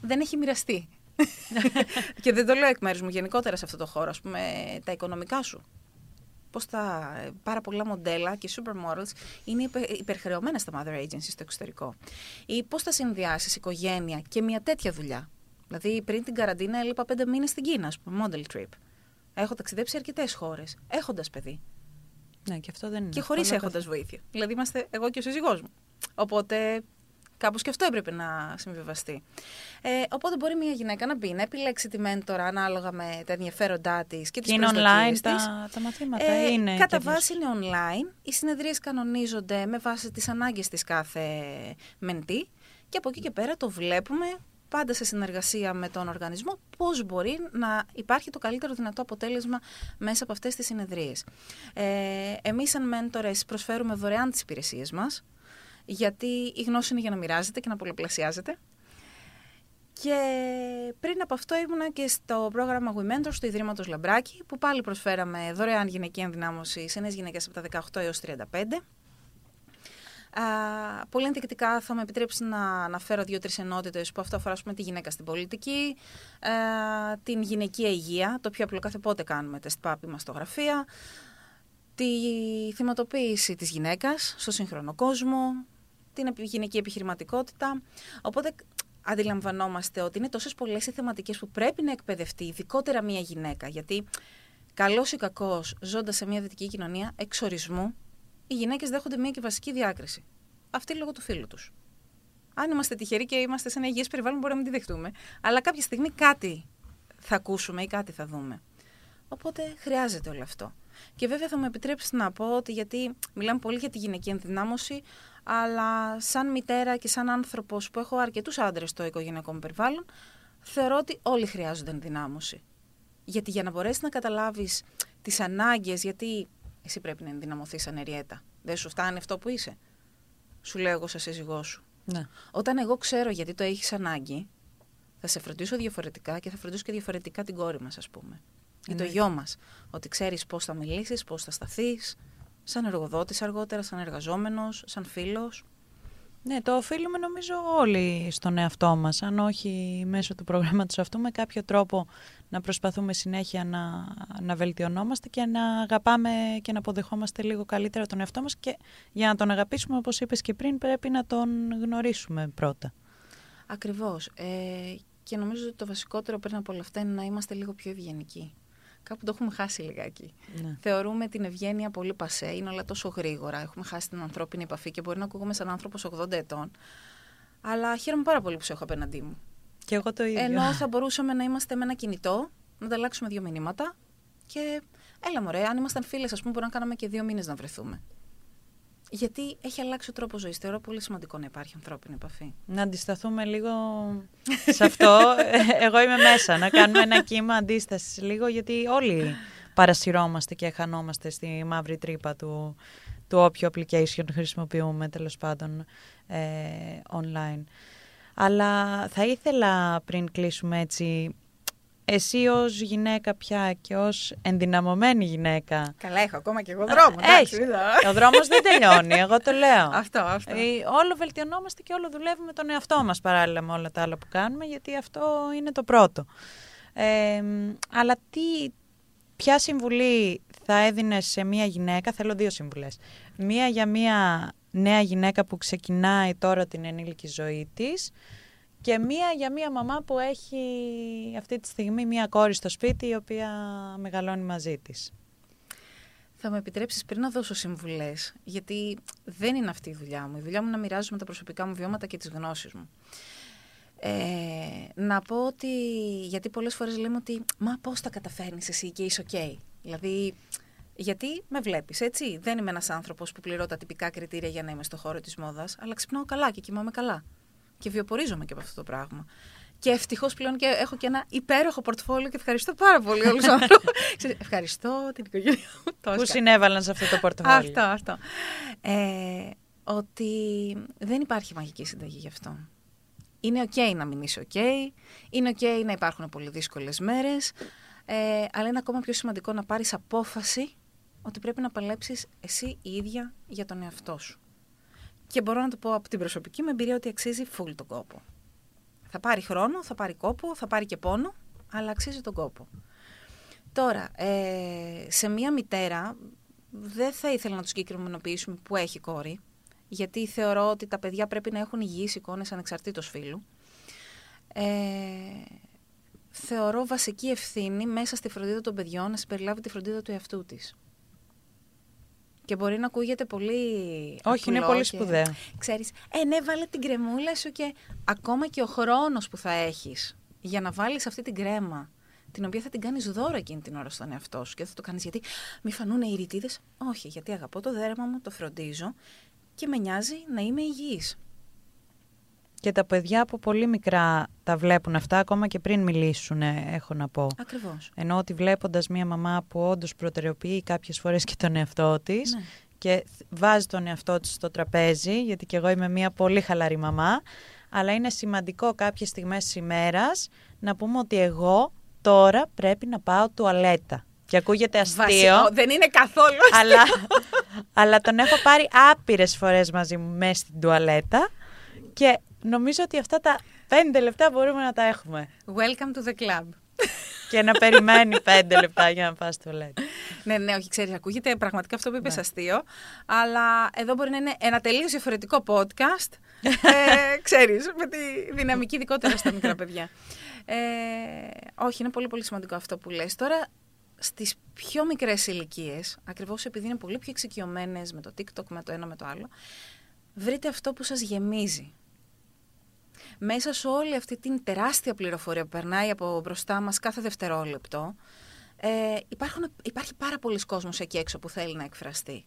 δεν έχει μοιραστεί. και δεν το λέω εκ μέρους μου γενικότερα σε αυτό το χώρο, ας πούμε, τα οικονομικά σου. Πώς τα πάρα πολλά μοντέλα και supermodels είναι υπερχρεωμένα στα mother agencies στο εξωτερικό. Ή πώς θα συνδυάσεις οικογένεια και μια τέτοια δουλειά. Δηλαδή πριν την καραντίνα έλειπα πέντε μήνες στην Κίνα, ας πούμε, model trip. Έχω ταξιδέψει αρκετές χώρες, έχοντας παιδί. Ναι, και αυτό δεν είναι. Και χωρίς έχοντας βοήθεια. Δηλαδή, είμαστε εγώ και ο σύζυγός μου. Οπότε, κάπως και αυτό έπρεπε να συμβιβαστεί. Ε, οπότε, μπορεί μια γυναίκα να μπει, να επιλέξει τη μέντορα ανάλογα με τα ενδιαφέροντά της και τις Είναι online τα, τα μαθήματα, ε, είναι. Κατά βάση είναι online. Οι συνεδρίες κανονίζονται με βάση τις ανάγκες της κάθε μεντή. Και από εκεί και πέρα το βλέπουμε πάντα σε συνεργασία με τον οργανισμό, πώς μπορεί να υπάρχει το καλύτερο δυνατό αποτέλεσμα μέσα από αυτές τις συνεδρίες. Ε, εμείς σαν μέντορες προσφέρουμε δωρεάν τις υπηρεσίες μας, γιατί η γνώση είναι για να μοιράζεται και να πολλαπλασιάζεται. Και πριν από αυτό ήμουνα και στο πρόγραμμα We Mentor του Ιδρύματος Λαμπράκη, που πάλι προσφέραμε δωρεάν γυναική ενδυνάμωση σε νέες γυναίκες από τα 18 έως 35 πολύ ενδεικτικά θα με επιτρέψει να αναφέρω δύο-τρεις ενότητες που αυτό αφορά πούμε, τη γυναίκα στην πολιτική, την γυναικεία υγεία, το πιο απλό κάθε πότε κάνουμε τεστ πάπη μαστογραφία, τη θυματοποίηση της γυναίκας στο σύγχρονο κόσμο, την γυναική επιχειρηματικότητα. Οπότε αντιλαμβανόμαστε ότι είναι τόσες πολλές οι θεματικές που πρέπει να εκπαιδευτεί, ειδικότερα μια γυναίκα, γιατί καλός ή κακός, ζώντας σε μια δυτική κοινωνία, εξορισμού, οι γυναίκες δέχονται μια και βασική διάκριση. Αυτή λόγω του φίλου τους. Αν είμαστε τυχεροί και είμαστε σε ένα υγιές περιβάλλον, μπορούμε να μην τη δεχτούμε. Αλλά κάποια στιγμή κάτι θα ακούσουμε ή κάτι θα δούμε. Οπότε χρειάζεται όλο αυτό. Και βέβαια θα μου επιτρέψεις να πω ότι γιατί μιλάμε πολύ για τη γυναική ενδυνάμωση, αλλά σαν μητέρα και σαν άνθρωπος που έχω αρκετούς άντρες στο οικογενειακό μου περιβάλλον, θεωρώ ότι όλοι χρειάζονται ενδυνάμωση. Γιατί για να μπορέσεις να καταλάβεις τις ανάγκες, γιατί εσύ πρέπει να ενδυναμωθείς σαν εριέτα. Δεν σου φτάνει αυτό που είσαι; Σου λέω εγώ σαν σύζυγό σου. Ναι. Όταν εγώ ξέρω γιατί το έχεις ανάγκη, θα σε φροντίσω διαφορετικά και θα φροντίσω και διαφορετικά την κόρη μας, ας πούμε. Ή το γιο μας. Ότι ξέρεις πώς θα μιλήσεις, πώς θα σταθείς, σαν εργοδότης αργότερα, σαν εργαζόμενος, σαν φίλος. Ναι, το οφείλουμε νομίζω όλοι στον εαυτό μας, αν όχι μέσω του προγράμματος αυτού, με κάποιο τρόπο να προσπαθούμε συνέχεια να, να βελτιωνόμαστε και να αγαπάμε και να αποδεχόμαστε λίγο καλύτερα τον εαυτό μας και για να τον αγαπήσουμε, όπως είπες και πριν, πρέπει να τον γνωρίσουμε πρώτα. Ακριβώς. Ε, και νομίζω ότι το βασικότερο πριν από όλα αυτά είναι να είμαστε λίγο πιο ευγενικοί. Κάπου το έχουμε χάσει λιγάκι. Ναι. Θεωρούμε την ευγένεια πολύ πασέ, είναι όλα τόσο γρήγορα. Έχουμε χάσει την ανθρώπινη επαφή και μπορεί να ακούγομαι σαν άνθρωπος 80 ετών. Αλλά χαίρομαι πάρα πολύ που σε έχω απέναντί μου. Και εγώ το ίδιο. Ενώ θα μπορούσαμε να είμαστε με ένα κινητό, να ανταλλάξουμε δύο μηνύματα και έλα μωρέ, αν ήμασταν φίλες, ας πούμε, μπορεί να κάναμε και δύο μήνες να βρεθούμε. Γιατί έχει αλλάξει ο τρόπος ζωής. Θεωρώ πολύ σημαντικό να υπάρχει ανθρώπινη επαφή. Να αντισταθούμε λίγο σε αυτό. Εγώ είμαι μέσα. Να κάνουμε ένα κύμα αντίστασης λίγο, γιατί όλοι παρασυρώμαστε και χανόμαστε στη μαύρη τρύπα του, του όποιο application χρησιμοποιούμε τέλος πάντων ε, online. Αλλά θα ήθελα πριν κλείσουμε έτσι εσύ ως γυναίκα πια και ως ενδυναμωμένη γυναίκα. Καλά, έχω ακόμα και εγώ δρόμο. Έχεις. Ο δρόμος δεν τελειώνει, εγώ το λέω. αυτό, αυτό. Ε, όλο βελτιωνόμαστε και όλο δουλεύουμε τον εαυτό μας παράλληλα με όλα τα άλλα που κάνουμε, γιατί αυτό είναι το πρώτο. Ε, αλλά τι, ποια συμβουλή θα έδινες σε μία γυναίκα, θέλω δύο συμβουλές. Μία για μία νέα γυναίκα που ξεκινάει τώρα την ενήλικη ζωή της και μία για μία μαμά που έχει αυτή τη στιγμή μία κόρη στο σπίτι η οποία μεγαλώνει μαζί της. Θα με επιτρέψεις πριν να δώσω συμβουλές, γιατί δεν είναι αυτή η δουλειά μου. Η δουλειά μου είναι να μοιράζομαι τα προσωπικά μου βιώματα και τις γνώσεις μου. Ε, να πω ότι, γιατί πολλές φορές λέμε ότι «Μα πώς τα καταφέρνεις εσύ και είσαι ok». Δηλαδή, γιατί με βλέπεις, έτσι; Δεν είμαι ένας άνθρωπος που πληρώ τα τυπικά κριτήρια για να είμαι στο χώρο της μόδας, αλλά ξυπνάω καλά και κοιμάμαι καλά και βιοπορίζομαι και από αυτό το πράγμα. Και ευτυχώς πλέον και έχω και ένα υπέροχο πορτφόλιο και ευχαριστώ πάρα πολύ όλους τους ανθρώπου. ευχαριστώ την οικογένειά μου. Που συνέβαλαν σε αυτό το πορτφόλιο. αυτό, αυτό. Ε, ότι δεν υπάρχει μαγική συνταγή γι' αυτό. Είναι ok να μην είσαι ok, είναι ok να υπάρχουν πολύ δύσκολες μέρες, ε, αλλά είναι ακόμα πιο σημαντικό να πάρεις απόφαση ότι πρέπει να παλέψεις εσύ η ίδια για τον εαυτό σου. Και μπορώ να το πω από την προσωπική μου εμπειρία ότι αξίζει full τον κόπο. Θα πάρει χρόνο, θα πάρει κόπο, θα πάρει και πόνο, αλλά αξίζει τον κόπο. Τώρα, ε, σε μία μητέρα δεν θα ήθελα να του συγκεκριμενοποιήσουμε που έχει κόρη, γιατί θεωρώ ότι τα παιδιά πρέπει να έχουν υγιείς εικόνες ανεξαρτήτως φύλου. Ε, θεωρώ βασική ευθύνη μέσα στη φροντίδα των παιδιών να συμπεριλάβει τη φροντίδα του εαυτού της. Και μπορεί να ακούγεται πολύ. Όχι, είναι πολύ σπουδαίο. Ξέρεις, ε, ναι, βάλε την κρεμούλα σου και ακόμα και ο χρόνος που θα έχεις για να βάλεις αυτή την κρέμα, την οποία θα την κάνεις δώρο εκείνη την ώρα στον εαυτό σου και θα το κάνεις γιατί μη φανούν οι ρητίδες. Όχι, γιατί αγαπώ το δέρμα μου, το φροντίζω και με νοιάζει να είμαι υγιής. Και τα παιδιά από πολύ μικρά τα βλέπουν αυτά, ακόμα και πριν μιλήσουν, έχω να πω. Ακριβώς. Ενώ ότι βλέποντας μία μαμά που όντως προτεραιοποιεί κάποιες φορές και τον εαυτό της Ναι. και βάζει τον εαυτό της στο τραπέζι, γιατί και εγώ είμαι μία πολύ χαλαρή μαμά, αλλά είναι σημαντικό κάποιες στιγμές της ημέρας να πούμε ότι εγώ τώρα πρέπει να πάω τουαλέτα. Και ακούγεται αστείο. Βασικό, δεν είναι καθόλου αστείο. αλλά, αλλά τον έχω πάρει άπειρες φορές μαζί μου μέσα στην τουαλέτα και νομίζω ότι αυτά τα πέντε λεπτά μπορούμε να τα έχουμε. Welcome to the club. και να περιμένει πέντε λεπτά για να πας στο τουαλέτα. ναι, ναι, όχι, ξέρεις, ακούγεται πραγματικά αυτό που είπες Ναι. αστείο. Αλλά εδώ μπορεί να είναι ένα τελείως διαφορετικό podcast. ε, ξέρεις, με τη δυναμική ειδικότερα στα μικρά παιδιά. Ε, όχι, είναι πολύ πολύ σημαντικό αυτό που λες. Τώρα, στις πιο μικρές ηλικίες, ακριβώς επειδή είναι πολύ πιο εξοικειωμένες με το TikTok, με το ένα με το άλλο, βρείτε αυτό που σας γεμίζει. Μέσα σε όλη αυτή την τεράστια πληροφορία που περνάει από μπροστά μας κάθε δευτερόλεπτο, ε, υπάρχουν, υπάρχει πάρα πολλοί κόσμος εκεί έξω που θέλει να εκφραστεί.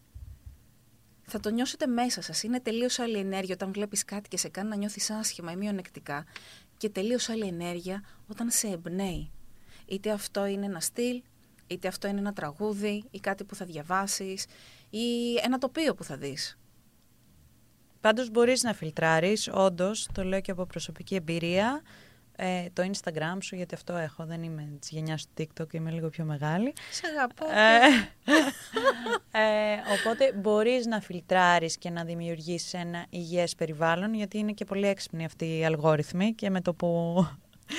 Θα το νιώσετε μέσα σας. Είναι τελείως άλλη ενέργεια όταν βλέπεις κάτι και σε κάνει να νιώθεις άσχημα ή μειονεκτικά και τελείως άλλη ενέργεια όταν σε εμπνέει. Είτε αυτό είναι ένα στυλ, είτε αυτό είναι ένα τραγούδι ή κάτι που θα διαβάσεις ή ένα τοπίο που θα δεις. Πάντως μπορείς να φιλτράρεις, όντως, το λέω και από προσωπική εμπειρία, ε, το Instagram σου, γιατί αυτό έχω, δεν είμαι της γενιάς του TikTok, είμαι λίγο πιο μεγάλη. Σε αγαπώ. Ε, ε, οπότε μπορείς να φιλτράρεις και να δημιουργήσεις ένα υγιές περιβάλλον, γιατί είναι και πολύ έξυπνοι αυτοί οι αλγόριθμοι και με το που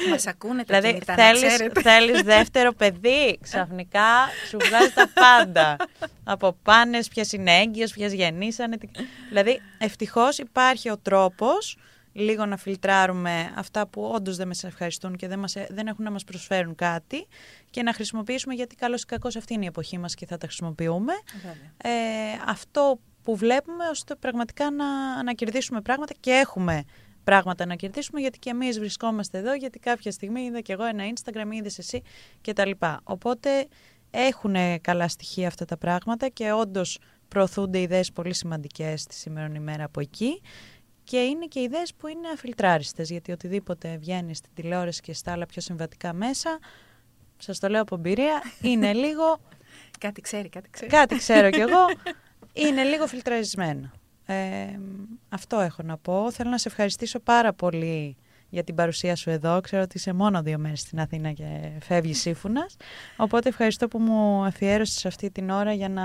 Μας ακούνε τα δηλαδή, κινητά, θέλεις, να ξέρετε. θέλεις δεύτερο παιδί, ξαφνικά σου βγάζει τα πάντα. Από πάνες, ποιες είναι έγκυος, ποιες γεννήσανε. τι- Δηλαδή, ευτυχώς υπάρχει ο τρόπος λίγο να φιλτράρουμε αυτά που όντως δεν μας ευχαριστούν και δεν, μας, δεν έχουν να μας προσφέρουν κάτι και να χρησιμοποιήσουμε γιατί καλώς ή κακώς αυτή είναι η εποχή μας και θα τα χρησιμοποιούμε. Βέβαια. Ε, αυτό που βλέπουμε ώστε πραγματικά να, να κερδίσουμε πράγματα και έχουμε πράγματα να κερδίσουμε γιατί και εμείς βρισκόμαστε εδώ γιατί κάποια στιγμή είδα και εγώ ένα Instagram, είδες εσύ κτλ. Οπότε έχουν καλά στοιχεία αυτά τα πράγματα και όντως προωθούνται ιδέες πολύ σημαντικές τη σήμερα ημέρα από εκεί και είναι και ιδέες που είναι αφιλτράριστες γιατί οτιδήποτε βγαίνει στην τηλεόραση και στα άλλα πιο συμβατικά μέσα σας το λέω από εμπειρία, είναι λίγο Κάτι ξέρει, κάτι ξέρει. κάτι ξέρω κι εγώ, είναι λίγο φιλτραρισμένο. Ε, αυτό έχω να πω. Θέλω να σε ευχαριστήσω πάρα πολύ για την παρουσία σου εδώ. Ξέρω ότι είσαι μόνο δύο μέρες στην Αθήνα και φεύγεις σύμφωνας. Οπότε ευχαριστώ που μου αφιέρωσες αυτή την ώρα για να,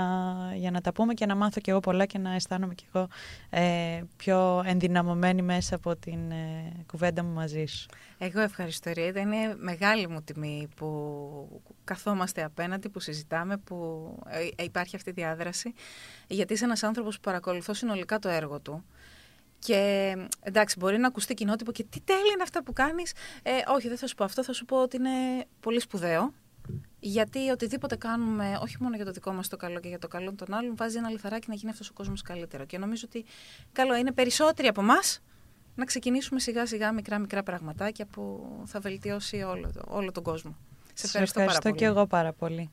για να τα πούμε και να μάθω κι εγώ πολλά και να αισθάνομαι κι εγώ ε, πιο ενδυναμωμένη μέσα από την ε, κουβέντα μου μαζί σου. Εγώ ευχαριστώ, Ριέτα. Είναι μεγάλη μου τιμή που καθόμαστε απέναντι, που συζητάμε, που ε, υπάρχει αυτή η διάδραση. Γιατί είσαι ένας άνθρωπος που παρακολουθώ συνολικά το έργο του. Και εντάξει, μπορεί να ακουστεί κοινότυπο και τι τέλεια είναι αυτά που κάνεις. Ε, όχι, δεν θα σου πω αυτό. Θα σου πω ότι είναι πολύ σπουδαίο. Γιατί οτιδήποτε κάνουμε, όχι μόνο για το δικό μας το καλό και για το καλό των άλλων, βάζει ένα λιθαράκι να γίνει αυτός ο κόσμος καλύτερο. Και νομίζω ότι καλό είναι περισσότεροι από εμάς να ξεκινήσουμε σιγά σιγά μικρά μικρά πραγματάκια που θα βελτιώσει όλο, όλο τον κόσμο. Σε ευχαριστώ, ευχαριστώ πάρα πολύ. και εγώ πάρα πολύ.